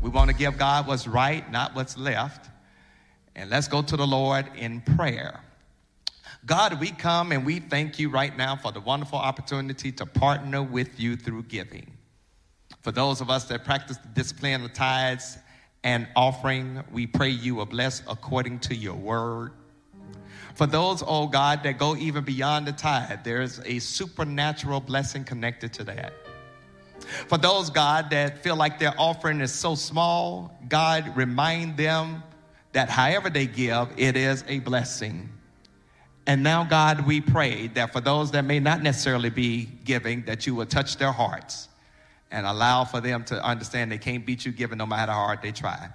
[SPEAKER 1] We want to give God what's right, not what's left. And let's go to the Lord in prayer. God, we come and we thank you right now for the wonderful opportunity to partner with you through giving. For those of us that practice the discipline of tithes and offering, we pray you will bless according to your word. For those, oh God, that go even beyond the tithe, there's a supernatural blessing connected to that. For those, God, that feel like their offering is so small, God, remind them that however they give, it is a blessing. And now, God, we pray that for those that may not necessarily be giving, that you will touch their hearts and allow for them to understand they can't beat you giving no matter how hard they try.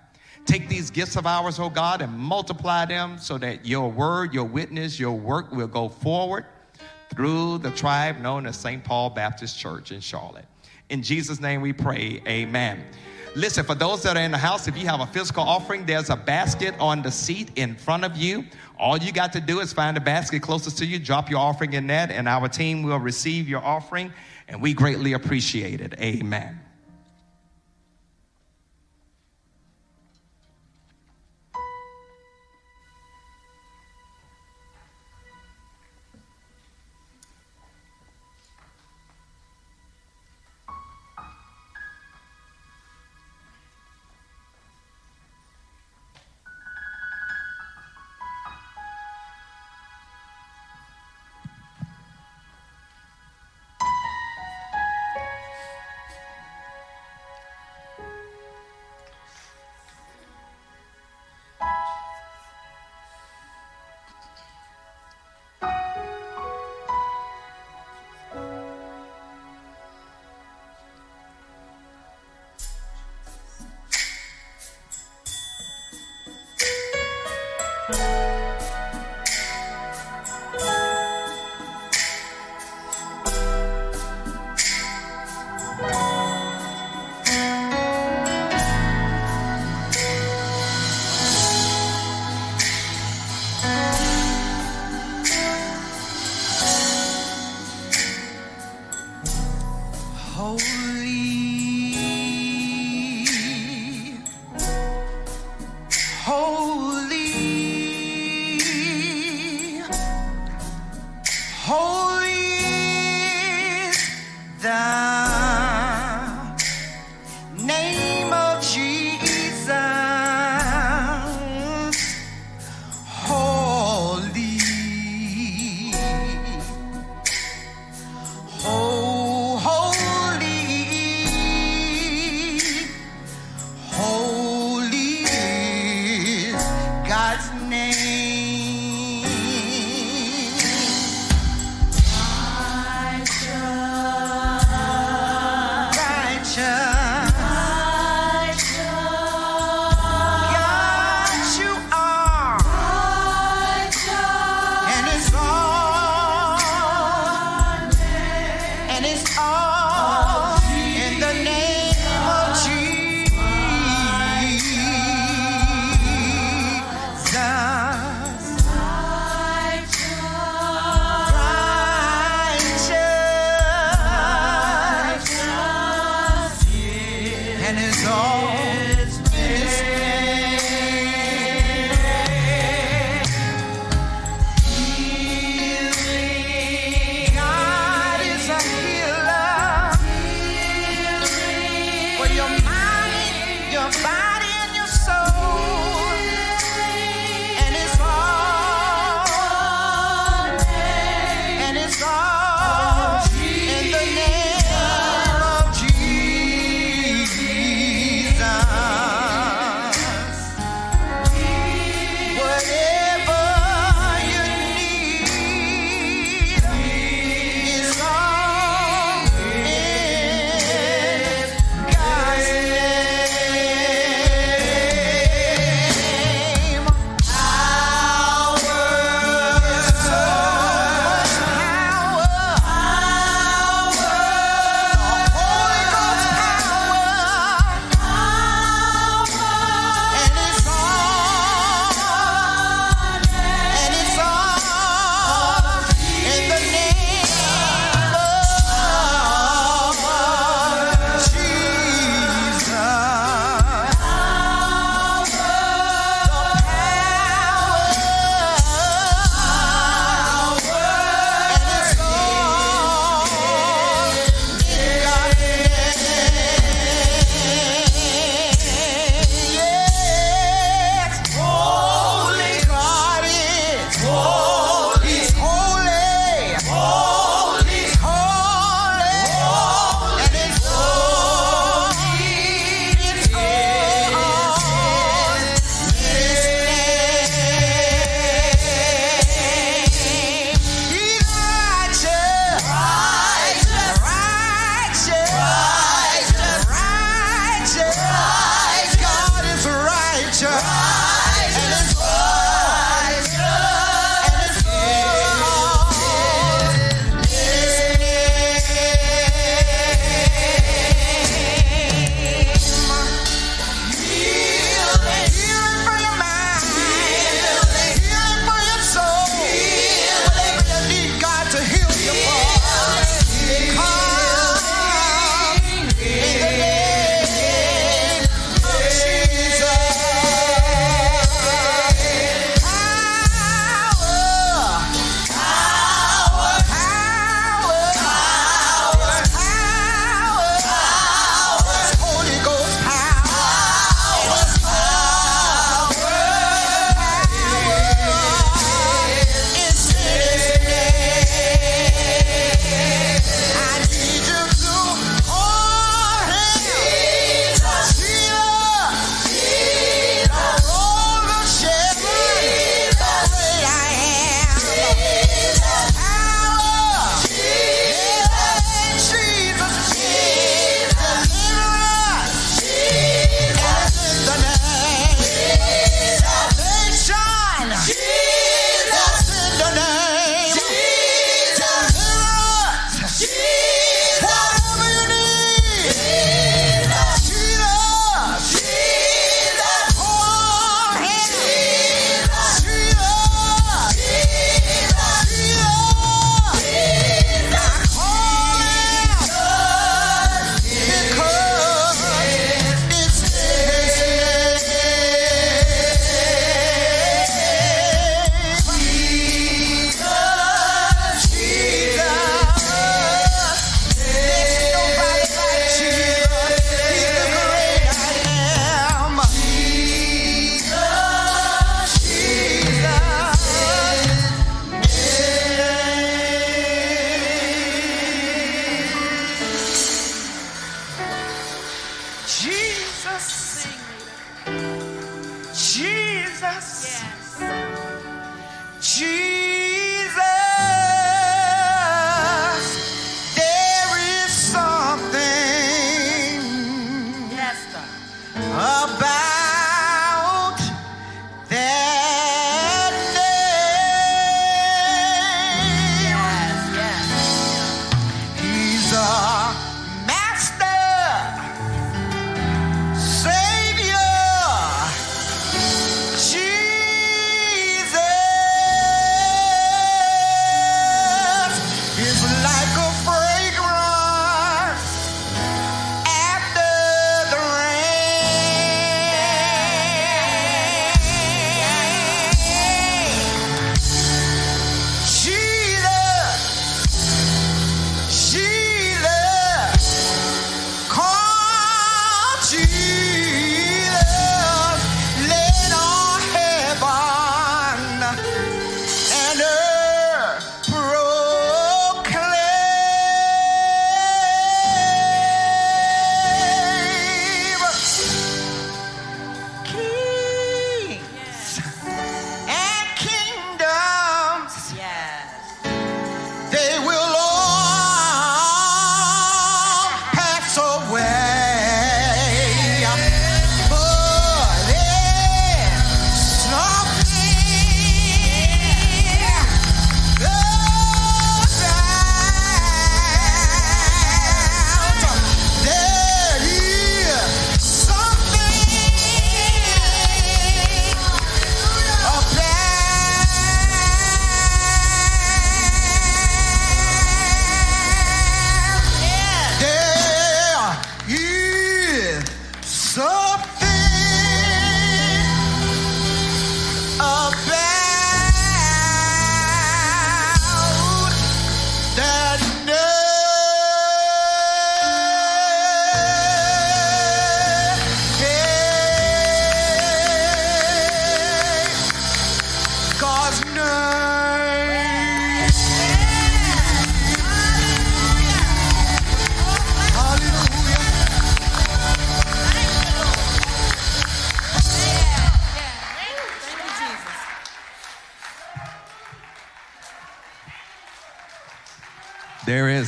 [SPEAKER 1] Take these gifts of ours, oh God, and multiply them so that your word, your witness, your work will go forward through the tribe known as St. Paul Baptist Church in Charlotte. In Jesus' name we pray, amen. Listen, for those that are in the house, if you have a physical offering, there's a basket on the seat in front of you. All you got to do is find a basket closest to you, drop your offering in that, and our team will receive your offering, and we greatly appreciate it. Amen.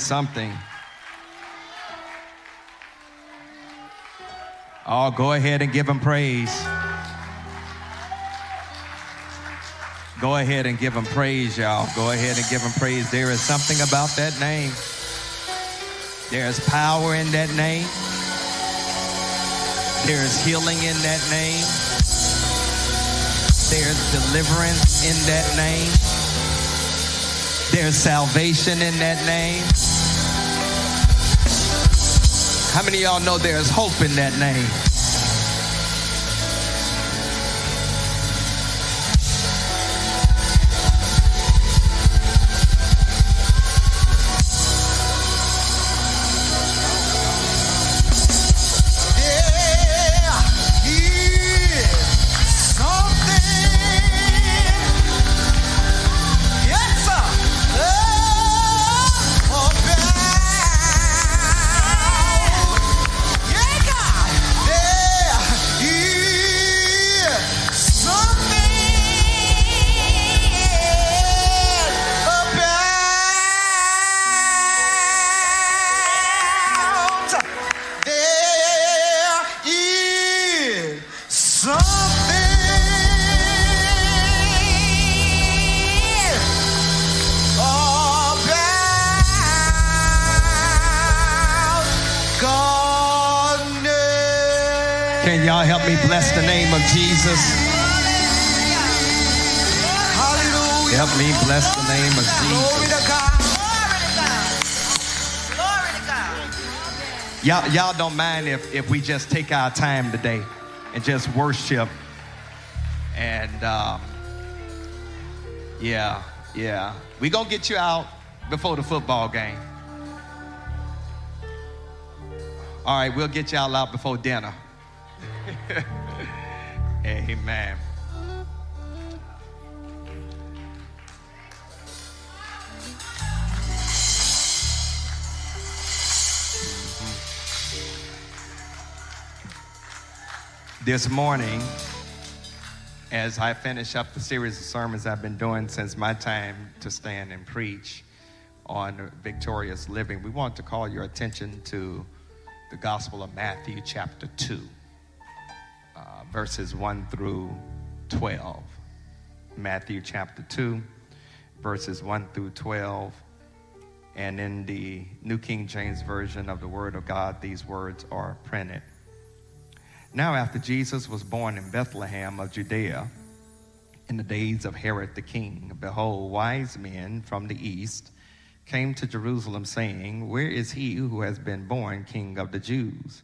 [SPEAKER 1] Something. Oh, go ahead and give him praise. Go ahead and give him praise, y'all. Go ahead and give him praise. There is something about that name. There is power in that name. There is healing in that name. There's deliverance in that name. There's salvation in that name. How many y'all know there's hope in that name? Jesus?
[SPEAKER 4] Hallelujah.
[SPEAKER 1] Help me bless the name of Jesus.
[SPEAKER 2] Glory to God.
[SPEAKER 1] Y'all, y'all don't mind if, if we just take our time today and just worship. And um, yeah, yeah. we going to get you out before the football game. All right, we'll get y'all out before dinner. (laughs) Amen. This morning, as I finish up the series of sermons I've been doing since my time to stand and preach on victorious living, we want to call your attention to the Gospel of Matthew, chapter 2, uh, verses 1 through 12. Matthew, chapter 2, verses 1 through 12. And in the New King James Version of the Word of God, these words are printed. Now, after Jesus was born in Bethlehem of Judea, in the days of Herod the king, behold, wise men from the east came to Jerusalem, saying, Where is he who has been born king of the Jews?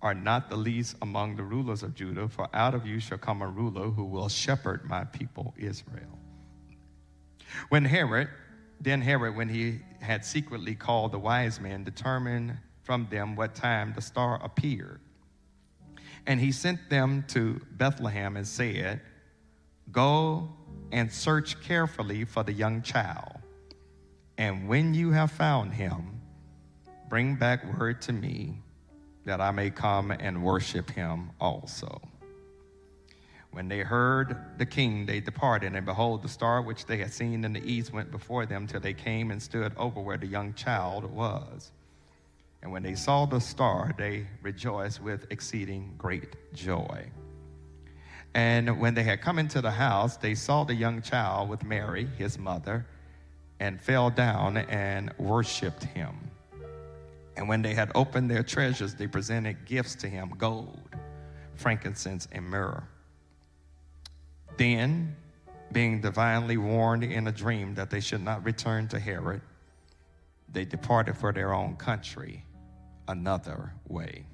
[SPEAKER 1] are not the least among the rulers of Judah, for out of you shall come a ruler who will shepherd my people Israel. When Herod, then Herod, when he had secretly called the wise men, determined from them what time the star appeared. And he sent them to Bethlehem and said, Go and search carefully for the young child. And when you have found him, bring back word to me that I may come and worship him also. When they heard the king, they departed, and behold, the star which they had seen in the east went before them till they came and stood over where the young child was. And when they saw the star, they rejoiced with exceeding great joy. And when they had come into the house, they saw the young child with Mary, his mother, and fell down and worshiped him. And when they had opened their treasures, they presented gifts to him gold, frankincense, and myrrh. Then, being divinely warned in a dream that they should not return to Herod, they departed for their own country another way.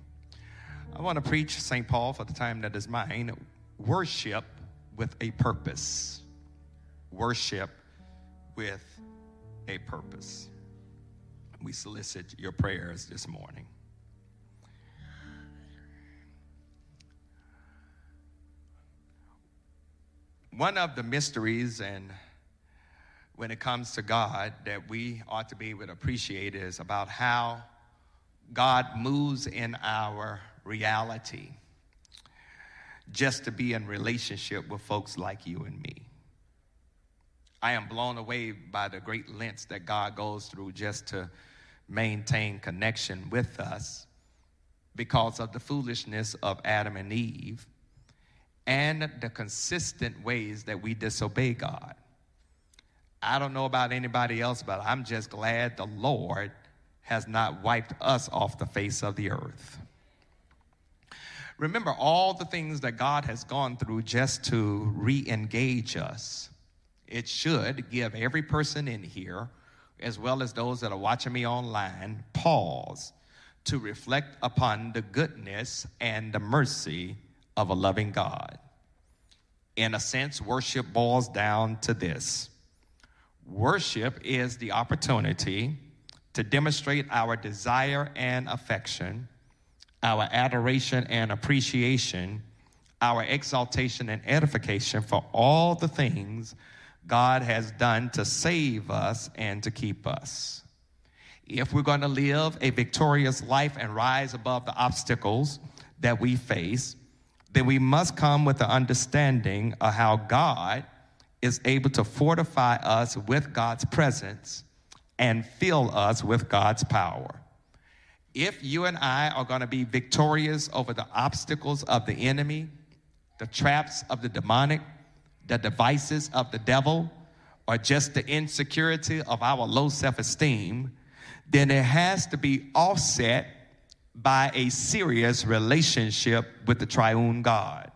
[SPEAKER 1] I want to preach St. Paul for the time that is mine worship with a purpose. Worship with a purpose. We solicit your prayers this morning. One of the mysteries, and when it comes to God, that we ought to be able to appreciate is about how God moves in our reality just to be in relationship with folks like you and me. I am blown away by the great lengths that God goes through just to maintain connection with us because of the foolishness of Adam and Eve and the consistent ways that we disobey God. I don't know about anybody else, but I'm just glad the Lord has not wiped us off the face of the earth. Remember all the things that God has gone through just to re engage us it should give every person in here, as well as those that are watching me online, pause to reflect upon the goodness and the mercy of a loving God. In a sense, worship boils down to this worship is the opportunity to demonstrate our desire and affection, our adoration and appreciation, our exaltation and edification for all the things God has done to save us and to keep us. If we're going to live a victorious life and rise above the obstacles that we face, then we must come with the understanding of how God is able to fortify us with God's presence and fill us with God's power. If you and I are going to be victorious over the obstacles of the enemy, the traps of the demonic, the devices of the devil or just the insecurity of our low self esteem, then it has to be offset by a serious relationship with the triune God.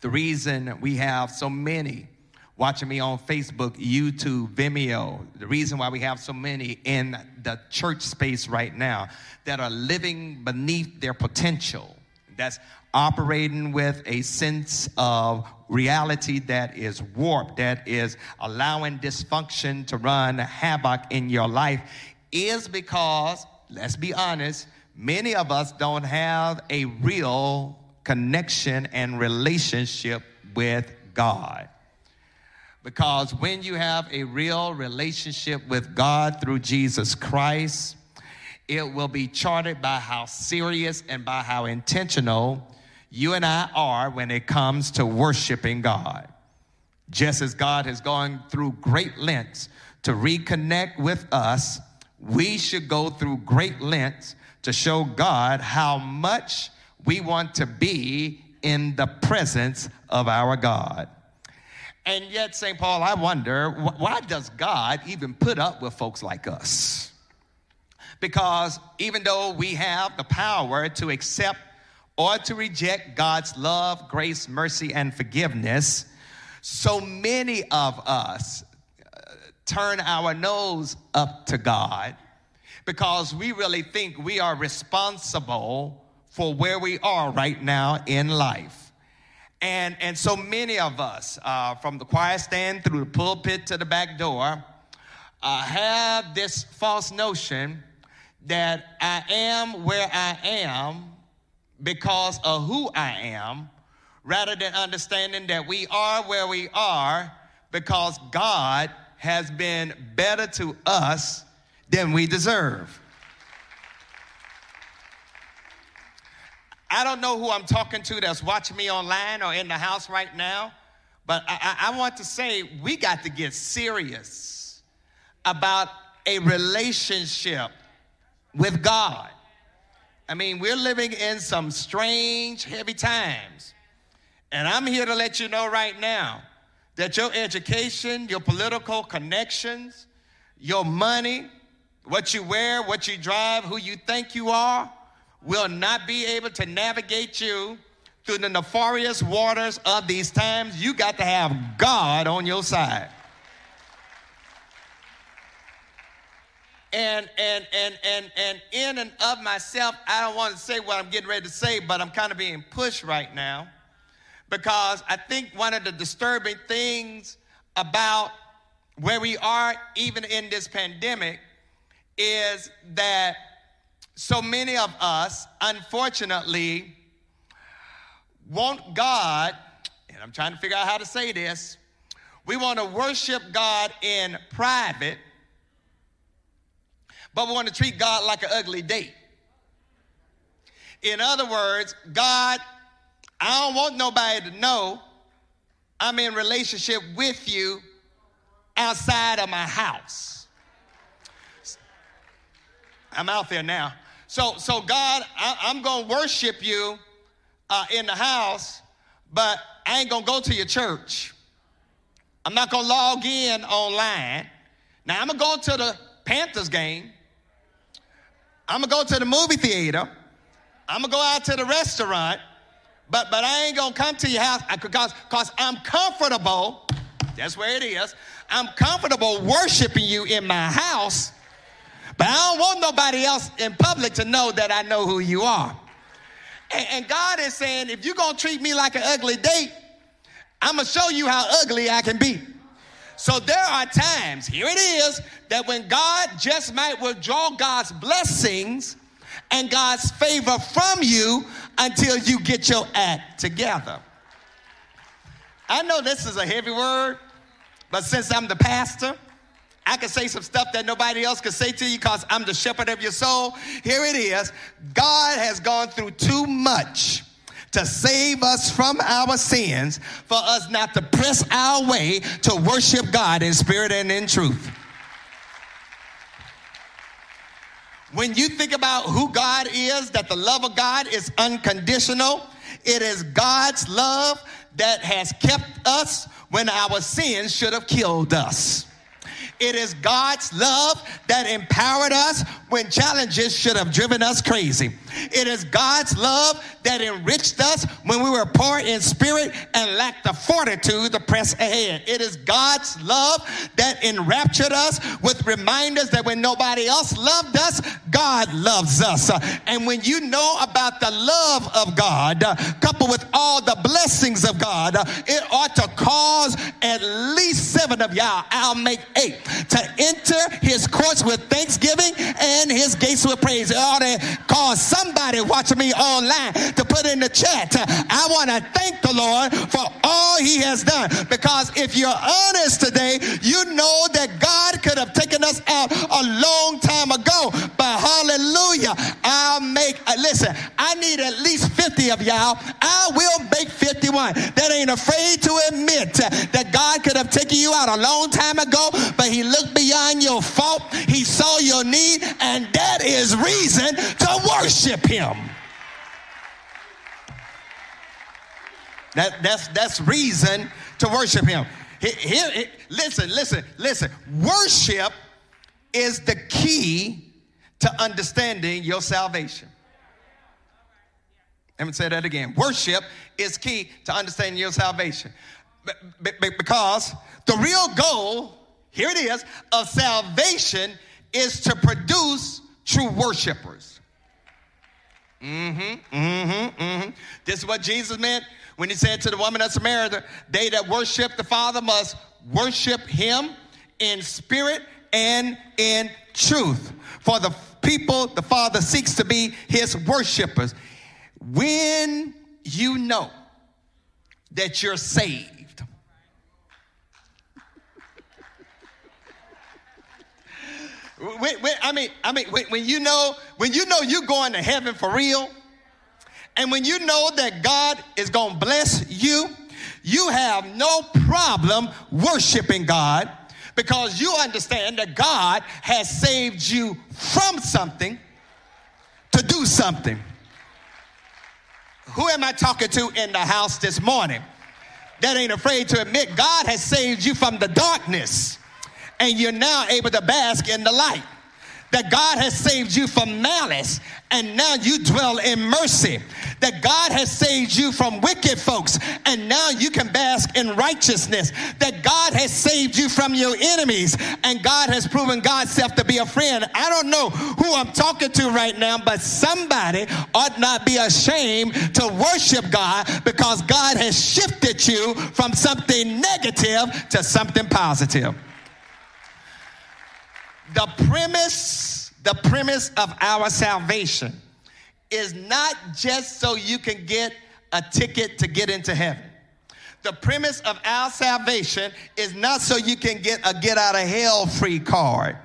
[SPEAKER 1] The reason we have so many watching me on Facebook, YouTube, Vimeo, the reason why we have so many in the church space right now that are living beneath their potential, that's operating with a sense of reality that is warped, that is allowing dysfunction to run havoc in your life, is because, let's be honest, many of us don't have a real connection and relationship with God. Because when you have a real relationship with God through Jesus Christ, it will be charted by how serious and by how intentional you and I are when it comes to worshiping God. Just as God has gone through great lengths to reconnect with us, we should go through great lengths to show God how much we want to be in the presence of our God. And yet, St. Paul, I wonder why does God even put up with folks like us? Because even though we have the power to accept or to reject God's love, grace, mercy, and forgiveness, so many of us uh, turn our nose up to God because we really think we are responsible for where we are right now in life. And, and so many of us, uh, from the choir stand through the pulpit to the back door, uh, have this false notion that I am where I am because of who I am rather than understanding that we are where we are because God has been better to us than we deserve. I don't know who I'm talking to that's watching me online or in the house right now, but I, I, want to say we got to get serious about a relationship with God. I mean, we're living in some strange, heavy times. And I'm here to let you know right now that your education, your political connections, your money, what you wear, what you drive, who you think you are, will not be able to navigate you through the nefarious waters of these times. You got to have God on your side. And and and and and in and of myself i don't want to say what i'm getting ready to say but i'm kind of being pushed right now because i think one of the disturbing things about where we are even in this pandemic is that so many of us, unfortunately, want God, and I'm trying to figure out how to say this. We want to worship God in private, but we want to treat God like an ugly date. In other words, God, I don't want nobody to know I'm in relationship with you outside of my house. I'm out there now. So, so God, I, am going to worship you uh, in the house, but I ain't going to go to your church. I'm not going to log in online. Now, I'm going to go to the Panthers game. I'm to go to the movie theater. I'm to go out to the restaurant. But, but I ain't to come to your house uh, because because I'm comfortable. That's where it is. I'm comfortable worshiping you in my house, but I don't want nobody else in public to know that I know who you are. And, and God is saying, if you're to treat me like an ugly date, I'm to show you how ugly I can be. So there are times, here it is, that when God just might withdraw God's blessings and God's favor from you until you get your act together. I know this is a heavy word, but since I'm the pastor, I can say some stuff that nobody else can say to you because I'm the shepherd of your soul. Here it is God has gone through too much to save us from our sins for us not to press our way to worship God in spirit and in truth. When you think about who God is, that the love of God is unconditional, it is God's love that has kept us when our sins should have killed us. It is God's love that empowered us when challenges should have driven us crazy. It is God's love that enriched us when we were poor in spirit and lacked the fortitude to press ahead. It is God's love that enraptured us with reminders that when nobody else loved us, God loves us. And when you know about the love of God, coupled with all the blessings of God, it ought to cause at least seven of y'all, I'll make eight, to enter his courts with thanksgiving and his gates with praise. It ought to cause somebody watching me online to put in the chat, I want to thank the Lord for all he has done. Because if you're honest today, you know that God could have taken us out a long time ago. But hallelujah, I'll make, uh, listen, I need at least 50 of y'all. I will make 51 that ain't afraid to admit that God could have taken you out a long time ago, but he looked beyond your fault. He saw your need, and that is reason to worship him. That, that's, that's reason to worship him. Here, here, listen, listen, listen. Worship is the key to understanding your salvation. Let me say that again. Worship is key to understanding your salvation. Because the real goal, here it is, of salvation is to produce true worshipers. Mm-hmm, mm-hmm, mm-hmm. This is what Jesus meant when he said to the woman of Samaria, they that worship the Father must worship him in spirit and in truth. For the people the Father seeks to be his worshipers. When you know that you're saved, when, when, I mean, I mean, when, when you know, when you know you're going to heaven for real, and when you know that God is going to bless you, you have no problem worshiping God because you understand that God has saved you from something to do something. Who am I talking to in the house this morning that ain't afraid to admit God has saved you from the darkness and you're now able to bask in the light? that God has saved you from malice and now you dwell in mercy. That God has saved you from wicked folks and now you can bask in righteousness. That God has saved you from your enemies and God has proven God's self to be a friend. I don't know who I'm talking to right now, but somebody ought not be ashamed to worship God because God has shifted you from something negative to something positive. The premise the premise of our salvation is not just so you can get a ticket to get into heaven. The premise of our salvation is not so you can get a get out of hell free card.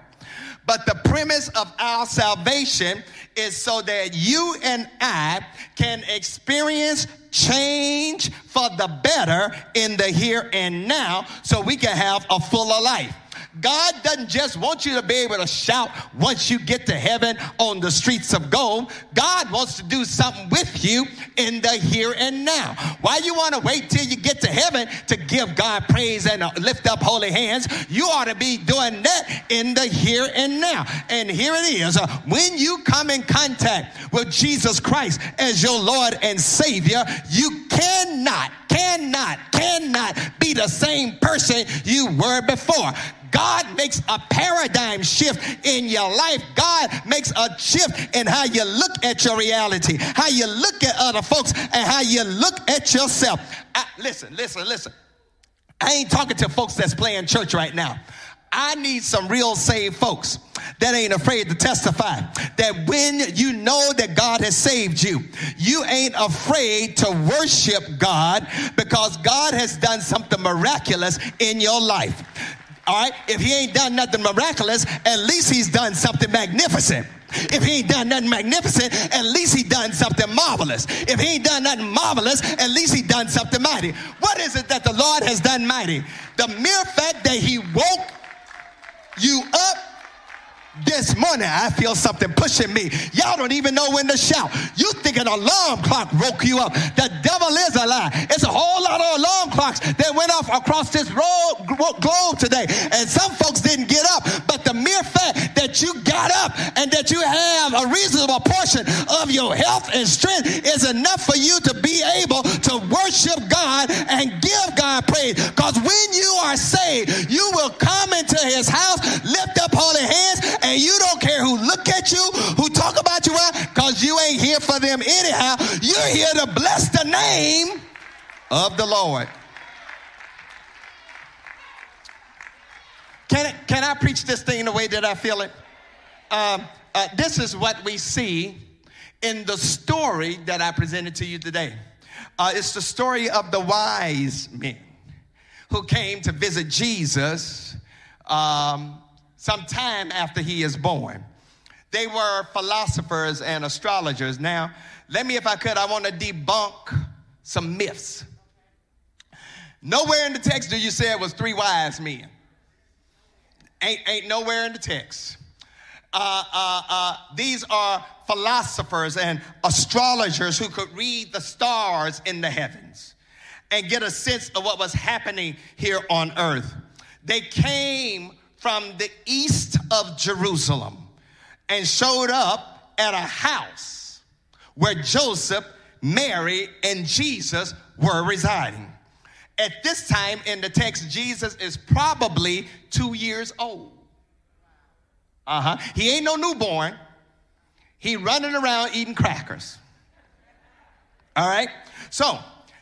[SPEAKER 1] But the premise of our salvation is so that you and I can experience change for the better in the here and now so we can have a fuller life. God doesn't just want you to be able to shout once you get to heaven on the streets of gold. God wants to do something with you in the here and now. Why you want to wait till you get to heaven to give God praise and uh, lift up holy hands? You ought to be doing that in the here and now. And here it is. Uh, when you come in contact with Jesus Christ as your Lord and Savior, you cannot, cannot, cannot be the same person you were before. God makes a paradigm shift in your life. God makes a shift in how you look at your reality, how you look at other folks, and how you look at yourself. I, listen, listen, listen. I ain't talking to folks that's playing church right now. I need some real saved folks that ain't afraid to testify that when you know that God has saved you, you ain't afraid to worship God because God has done something miraculous in your life. All right? If he ain't done nothing miraculous, at least he's done something magnificent. If he ain't done nothing magnificent, at least he done something marvelous. If he ain't done nothing marvelous, at least he done something mighty. What is it that the Lord has done mighty? The mere fact that he woke you up this morning, I feel something pushing me. Y'all don't even know when to shout. You think an alarm clock woke you up. The devil is a lie. It's a whole lot of alarm clocks that went off across this road, globe today. And some folks didn't get up. That you got up and that you have a reasonable portion of your health and strength is enough for you to be able to worship God and give God praise. Because when you are saved, you will come into his house, lift up holy hands, and you don't care who look at you, who talk about you, because you ain't here for them anyhow. You're here to bless the name of the Lord. Can, can I preach this thing the way that I feel it? Um, uh, this is what we see in the story that I presented to you today. Uh, it's the story of the wise men who came to visit Jesus um, some time after he is born. They were philosophers and astrologers. Now, let me, if I could, I want to debunk some myths. Nowhere in the text do you say it was three wise men. Ain't, ain't nowhere in the text. Uh, uh, uh, these are philosophers and astrologers who could read the stars in the heavens and get a sense of what was happening here on earth. They came from the east of Jerusalem and showed up at a house where Joseph, Mary, and Jesus were residing. At this time in the text, Jesus is probably two years old. Uh huh. He ain't no newborn. He running around eating crackers. All right. So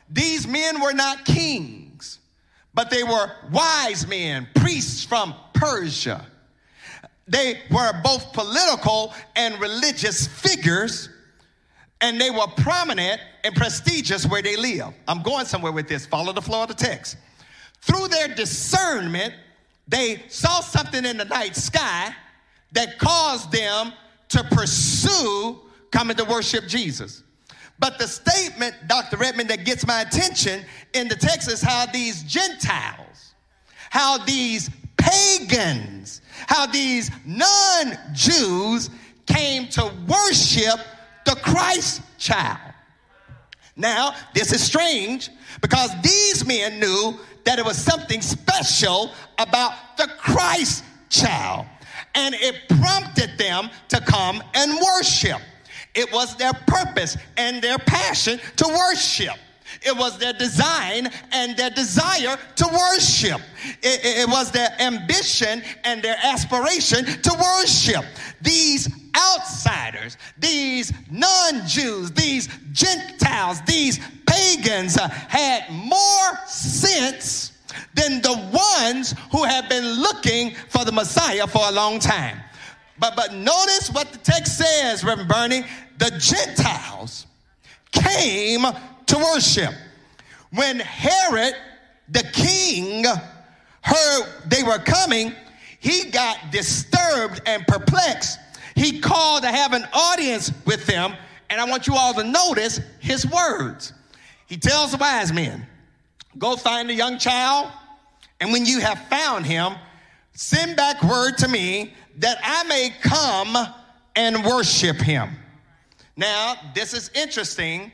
[SPEAKER 1] these men were not kings, but they were wise men, priests from Persia. They were both political and religious figures, and they were prominent and prestigious where they live. I'm going somewhere with this. Follow the flow of the text. Through their discernment, they saw something in the night sky that caused them to pursue coming to worship Jesus. But the statement, Dr. Redmond, that gets my attention in the text is how these Gentiles, how these pagans, how these non Jews came to worship the Christ child. Now, this is strange because these men knew that it was something special about the Christ child, and it prompted them to come and worship. It was their purpose and their passion to worship. It was their design and their desire to worship. It, it, was their ambition and their aspiration to worship. These outsiders, these non Jews, these Gentiles, these pagans uh, had more sense than the ones who have been looking for the Messiah for a long time. But, but notice what the text says, Reverend Burney. The Gentiles came to worship. When Herod, the king, heard they were coming, he got disturbed and perplexed. He called to have an audience with them, and I want you all to notice his words. He tells the wise men, Go find a young child, and when you have found him, send back word to me that I may come and worship him. Now, this is interesting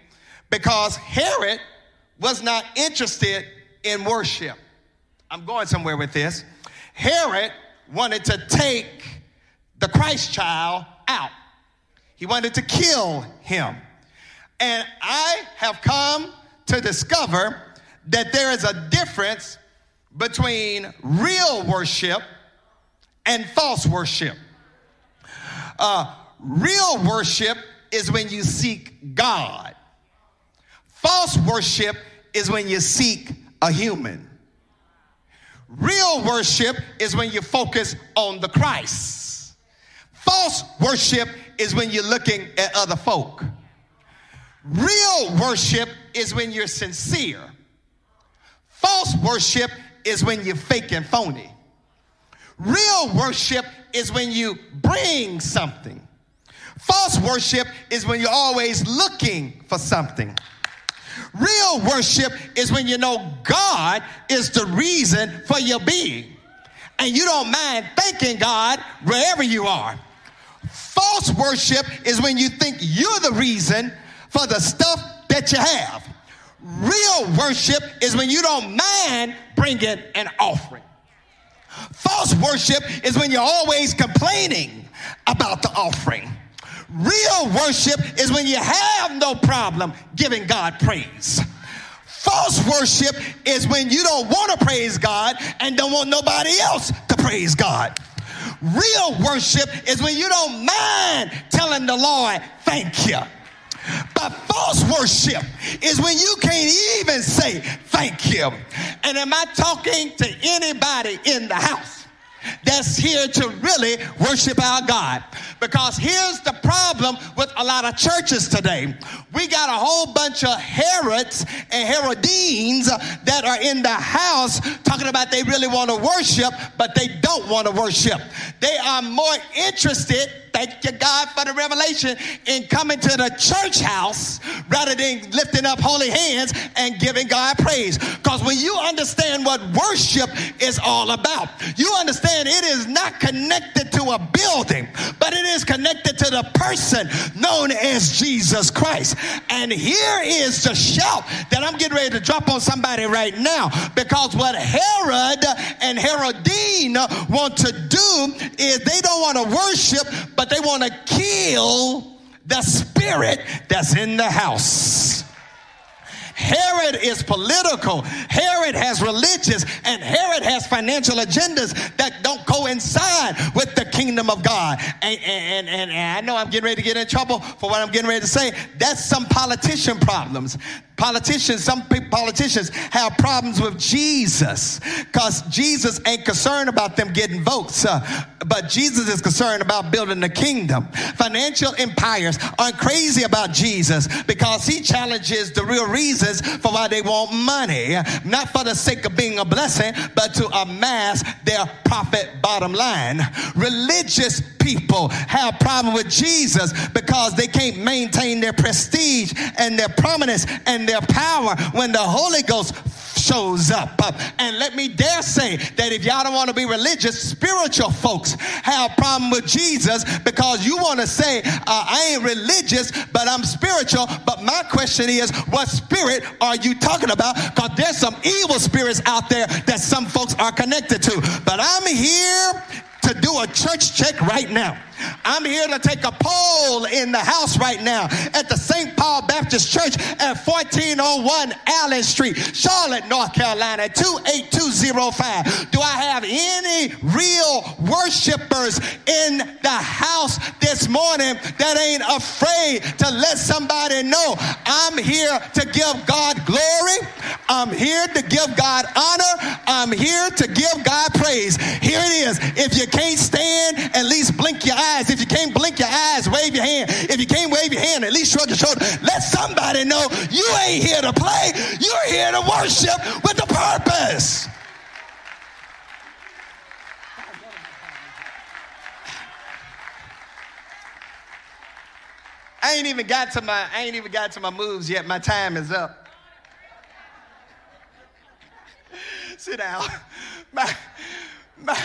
[SPEAKER 1] because Herod was not interested in worship. I'm going somewhere with this. Herod wanted to take the Christ child out, he wanted to kill him. And I have come to discover that there is a difference between real worship and false worship. Uh, real worship is when you seek God. False worship is when you seek a human. Real worship is when you focus on the Christ. False worship is when you're looking at other folk. Real worship is when you're sincere. False worship is when you're fake and phony. Real worship is when you bring something. False worship is when you're always looking for something. Real worship is when you know God is the reason for your being. And you don't mind thanking God wherever you are. False worship is when you think you're the reason for the stuff that you have. Real worship is when you don't mind bringing an offering. False worship is when you're always complaining about the offering. Real worship is when you have no problem giving God praise. False worship is when you don't want to praise God and don't want nobody else to praise God. Real worship is when you don't mind telling the Lord, thank you. But false worship is when you can't even say thank you. And am I talking to anybody in the house? That's here to really worship our God. Because here's the problem with a lot of churches today. We got a whole bunch of Herods and Herodines that are in the house talking about they really want to worship, but they don't want to worship. They are more interested thank you, God, for the revelation in coming to the church house rather than lifting up holy hands and giving God praise. Because when you understand what worship is all about, you understand it is not connected to a building, but it is connected to the person known as Jesus Christ. And here is the shout that I'm getting ready to drop on somebody right now because what Herod and Herodine want to do is they don't want to worship, but but they want to kill the spirit that's in the house. Herod is political. Herod has religious and Herod has financial agendas that don't coincide with the kingdom of God. And, and, and, and, I know I'm getting ready to get in trouble for what I'm getting ready to say. That's some politician problems. Politicians, some politicians have problems with Jesus because Jesus ain't concerned about them getting votes, uh, but Jesus is concerned about building the kingdom. Financial empires aren't crazy about Jesus because he challenges the real for why they want money, not for the sake of being a blessing, but to amass their profit bottom line. Religious people have a problem with Jesus because they can't maintain their prestige and their prominence and their power when the Holy Ghost shows up. And let me dare say that if y'all don't want to be religious, spiritual folks have a problem with Jesus because you want to say, uh, I ain't religious, but I'm spiritual. But my question is, what spirit are you talking about? Because there's some evil spirits out there that some folks are connected to. But I'm here to do a church check right now. I'm here to take a poll in the house right now at the St. Paul Baptist Church at 1401 Allen Street, Charlotte, North Carolina, 28205. Do I have any real worshipers in the house this morning that ain't afraid to let somebody know I'm here to give God glory? I'm here to give God honor. I'm here to give God praise. Here it is. If you can't stand, at least blink your eyes. If you can't blink your eyes, wave your hand. If you can't wave your hand, at least shrug your shoulder. Let somebody know you ain't here to play. You're here to worship with a purpose. I ain't even got to my I ain't even got to my moves yet. My time is up. (laughs) Sit down. (laughs) My, my,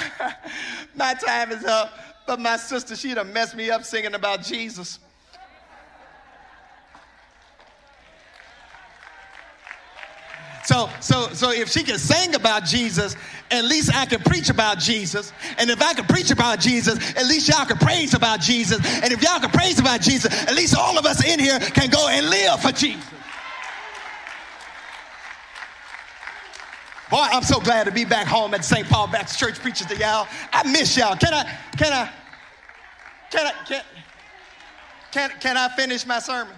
[SPEAKER 1] my time is up. But my sister, she done messed me up singing about Jesus. So, so, so if she can sing about Jesus, at least I can preach about Jesus. And if I can preach about Jesus, at least y'all can praise about Jesus. And if y'all can praise about Jesus, at least all of us in here can go and live for Jesus. Boy, I'm so glad to be back home at St. Paul Baptist Church preaching to y'all. I miss y'all. Can I, can I, can I, can, can, can I finish my sermon?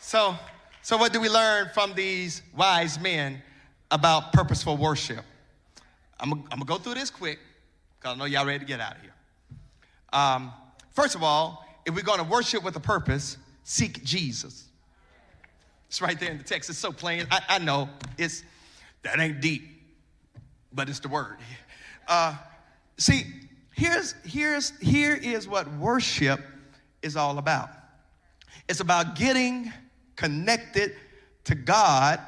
[SPEAKER 1] So, so what do we learn from these wise men about purposeful worship? I'm, I'm gonna go through this quick because I know y'all ready to get out of here. Um, first of all, if we're gonna worship with a purpose, seek Jesus. It's right there in the text. It's so plain. I, I know it's that ain't deep, but it's the word. Uh, see, here's here's here is what worship is all about. It's about getting connected to God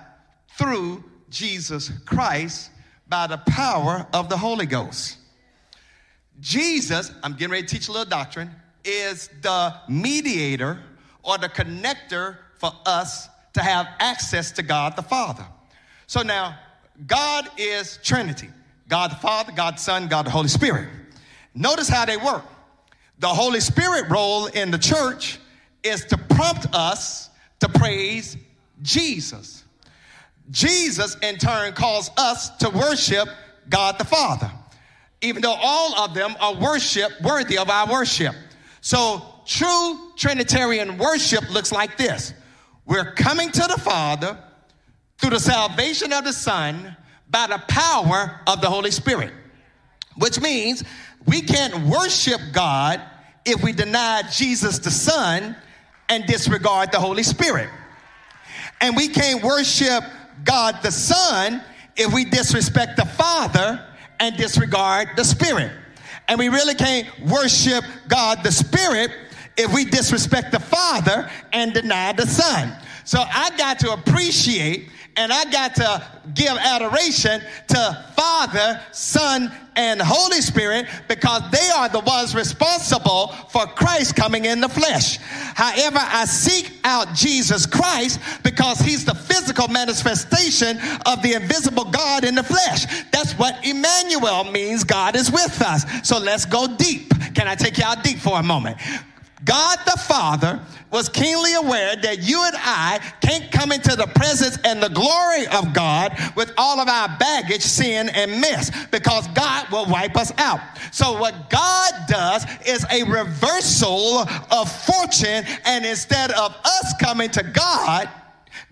[SPEAKER 1] through Jesus Christ by the power of the Holy Ghost. Jesus, I'm getting ready to teach a little doctrine, is the mediator or the connector for us to have access to God the Father. So now, God is Trinity God the Father, God the Son, God the Holy Spirit. Notice how they work. The Holy Spirit role in the church is to prompt us to praise Jesus. Jesus, in turn, calls us to worship God the Father, even though all of them are worship worthy of our worship. So, true Trinitarian worship looks like this we're coming to the Father through the salvation of the Son by the power of the Holy Spirit, which means we can't worship God if we deny Jesus the Son and disregard the Holy Spirit. And we can't worship God the Son if we disrespect the Father and disregard the Spirit. And we really can't worship God the Spirit if we disrespect the Father and deny the Son. So I got to appreciate and I got to give adoration to Father, Son, and Holy Spirit because they are the ones responsible for Christ coming in the flesh. However, I seek out Jesus Christ because he's the physical manifestation of the invisible God in the flesh. That's what Emmanuel means God is with us. So let's go deep. Can I take you out deep for a moment? God the Father was keenly aware that you and I can't come into the presence and the glory of God with all of our baggage, sin, and mess because God will wipe us out. So, what God does is a reversal of fortune, and instead of us coming to God,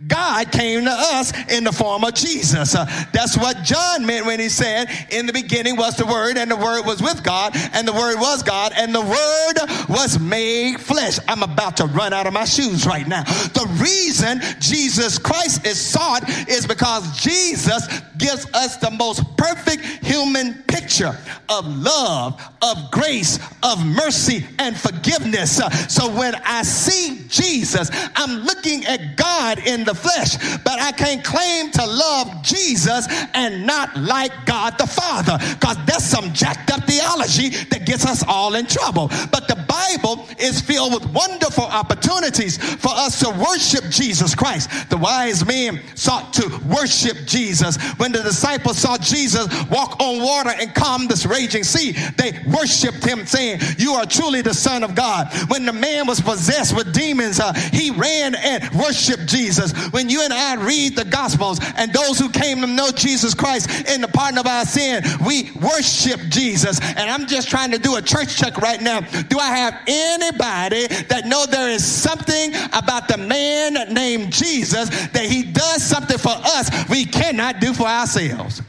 [SPEAKER 1] God came to us in the form of Jesus. Uh, that's what John meant when he said, In the beginning was the Word, and the Word was with God, and the Word was God, and the Word was made flesh. I'm about to run out of my shoes right now. The reason Jesus Christ is sought is because Jesus gives us the most perfect human picture of love, of grace, of mercy, and forgiveness. So when I see Jesus, I'm looking at God in the flesh, but I can't claim to love Jesus and not like God the Father, because that's some jacked up theology that gets us all in trouble. But the Bible is filled with wonderful opportunities for us to worship Jesus Christ. The wise men sought to worship Jesus. When the disciples saw Jesus walk on water and calm this raging sea, they worshiped him, saying, You are truly the Son of God. When the man was possessed with demons, uh, he ran and worshiped Jesus. When you and I read the Gospels and those who came to know Jesus Christ in the pardon of our sin, we worship Jesus. And I'm just trying to do a church check right now. Do I have have anybody that know there is something about the man named Jesus that he does something for us we cannot do for ourselves.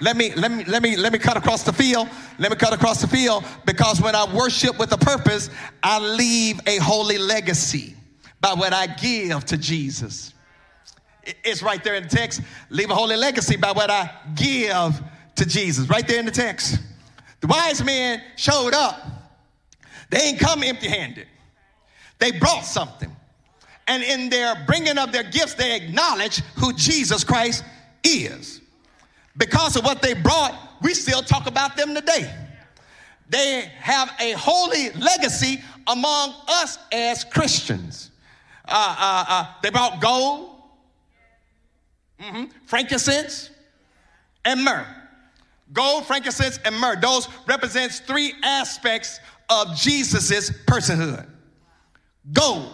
[SPEAKER 1] Let me let me let me let me cut across the field. Let me cut across the field because when I worship with a purpose, I leave a holy legacy by what I give to Jesus. It's right there in the text. Leave a holy legacy by what I give to Jesus. Right there in the text. The wise men showed up. They ain't come empty handed, they brought something. And in their bringing of their gifts, they acknowledge who Jesus Christ is. Because of what they brought, we still talk about them today. They have a holy legacy among us as Christians. Uh, uh, uh, they brought gold, mm-hmm, frankincense, and myrrh. Gold, frankincense, and myrrh. Those represents three aspects of Jesus's personhood. Gold,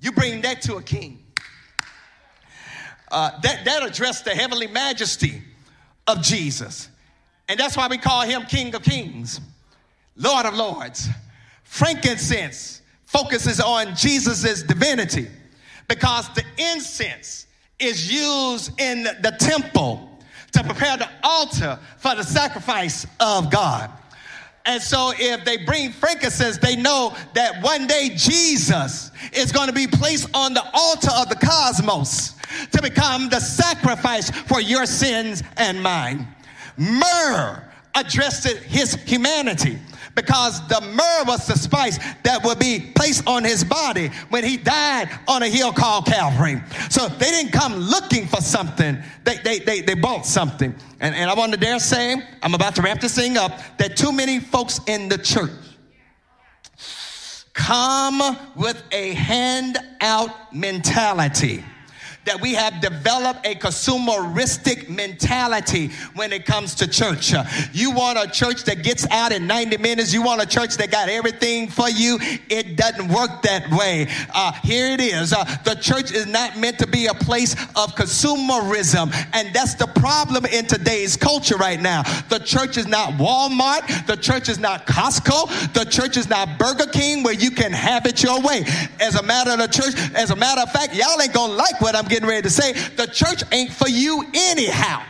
[SPEAKER 1] you bring that to a king. Uh, that, that addressed the heavenly majesty of Jesus. And that's why we call him King of Kings, Lord of Lords. Frankincense focuses on Jesus' divinity because the incense is used in the temple to prepare the altar for the sacrifice of God. And so, if they bring frankincense, they know that one day Jesus is going to be placed on the altar of the cosmos to become the sacrifice for your sins and mine. Myrrh addressed his humanity because the myrrh was the spice that would be placed on his body when he died on a hill called Calvary. So they didn't come looking for something, they, they, they, they bought something. And, and I want to dare say, I'm about to wrap this thing up, that too many folks in the church come with a handout mentality that we have developed a consumeristic mentality when it comes to church. You want a church that gets out in 90 minutes. You want a church that got everything for you. It doesn't work that way. Uh, here it is. Uh, the church is not meant to be a place of consumerism. And that's the problem in today's culture right now. The church is not Walmart. The church is not Costco. The church is not Burger King where you can have it your way. As a matter of the church, as a matter of fact, y'all ain't gonna like what I'm getting getting ready to say, the church ain't for you anyhow.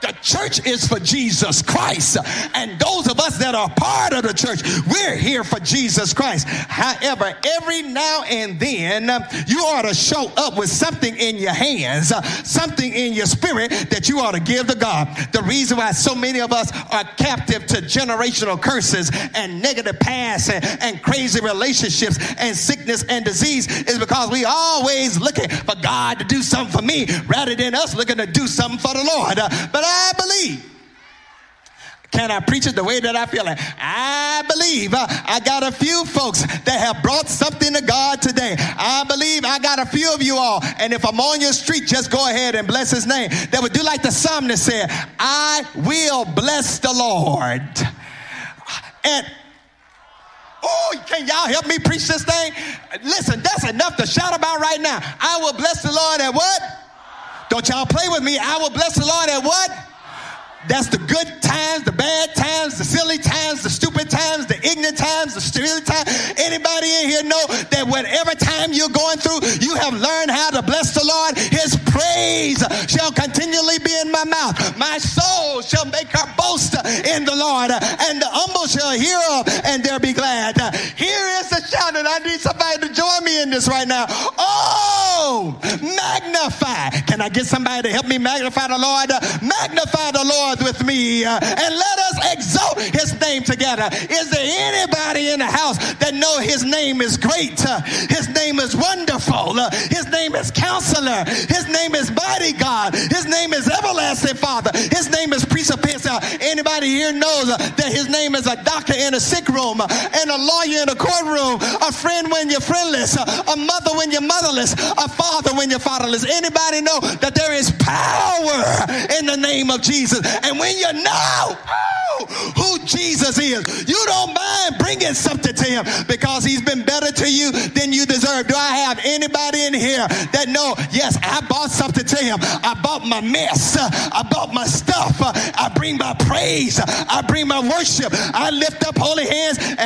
[SPEAKER 1] The church is for Jesus Christ. And those of us that are part of the church, we're here for Jesus Christ. However, every now and then, you ought to show up with something in your hands, something in your spirit that you ought to give to God. The reason why so many of us are captive to generational curses and negative past and, and crazy relationships and sickness and disease is because we always looking for God to do something for me rather than us looking to do something for the Lord. But I believe. Can I preach it the way that I feel it? I believe uh, I got a few folks that have brought something to God today. I believe I got a few of you all. And if I'm on your street, just go ahead and bless his name. That would do like the psalmist said, I will bless the Lord. And Oh, can y'all help me preach this thing? Listen, that's enough to shout about right now. I will bless the Lord at what? Don't y'all play with me. I will bless the Lord at what? That's the good times, the bad times, the silly times, the stupid times, the ignorant times, the stupid times. Anybody in here know that whatever time you're going through, you have learned how to bless the Lord? His praise shall continually be in my mouth. My soul shall make her boast in the Lord, and the humble shall hear of and they'll be glad. Here is the shout, and I need somebody to join me in this right now. Oh, magnify. Can I get somebody to help me magnify the Lord? Magnify the Lord with me uh, and let us exalt his name together. Is there anybody in the house that know his name is great? Uh, his name is wonderful. Uh, his name is counselor. His name is mighty God. His name is everlasting Father. His name is Prince of Peace. Anybody here knows that his name is a doctor in a sick room and a lawyer in a courtroom, a friend when you're friendless, a mother when you're motherless, a father when you're fatherless. Anybody know that there is power in the name of Jesus? And when you know, who Jesus is. You don't mind bringing something to him because he's been better to you than you deserve. Do I have anybody in here that know, yes, I bought something to him. I bought my mess. I bought my stuff. I bring my praise. I bring my worship. I lift up holy hands and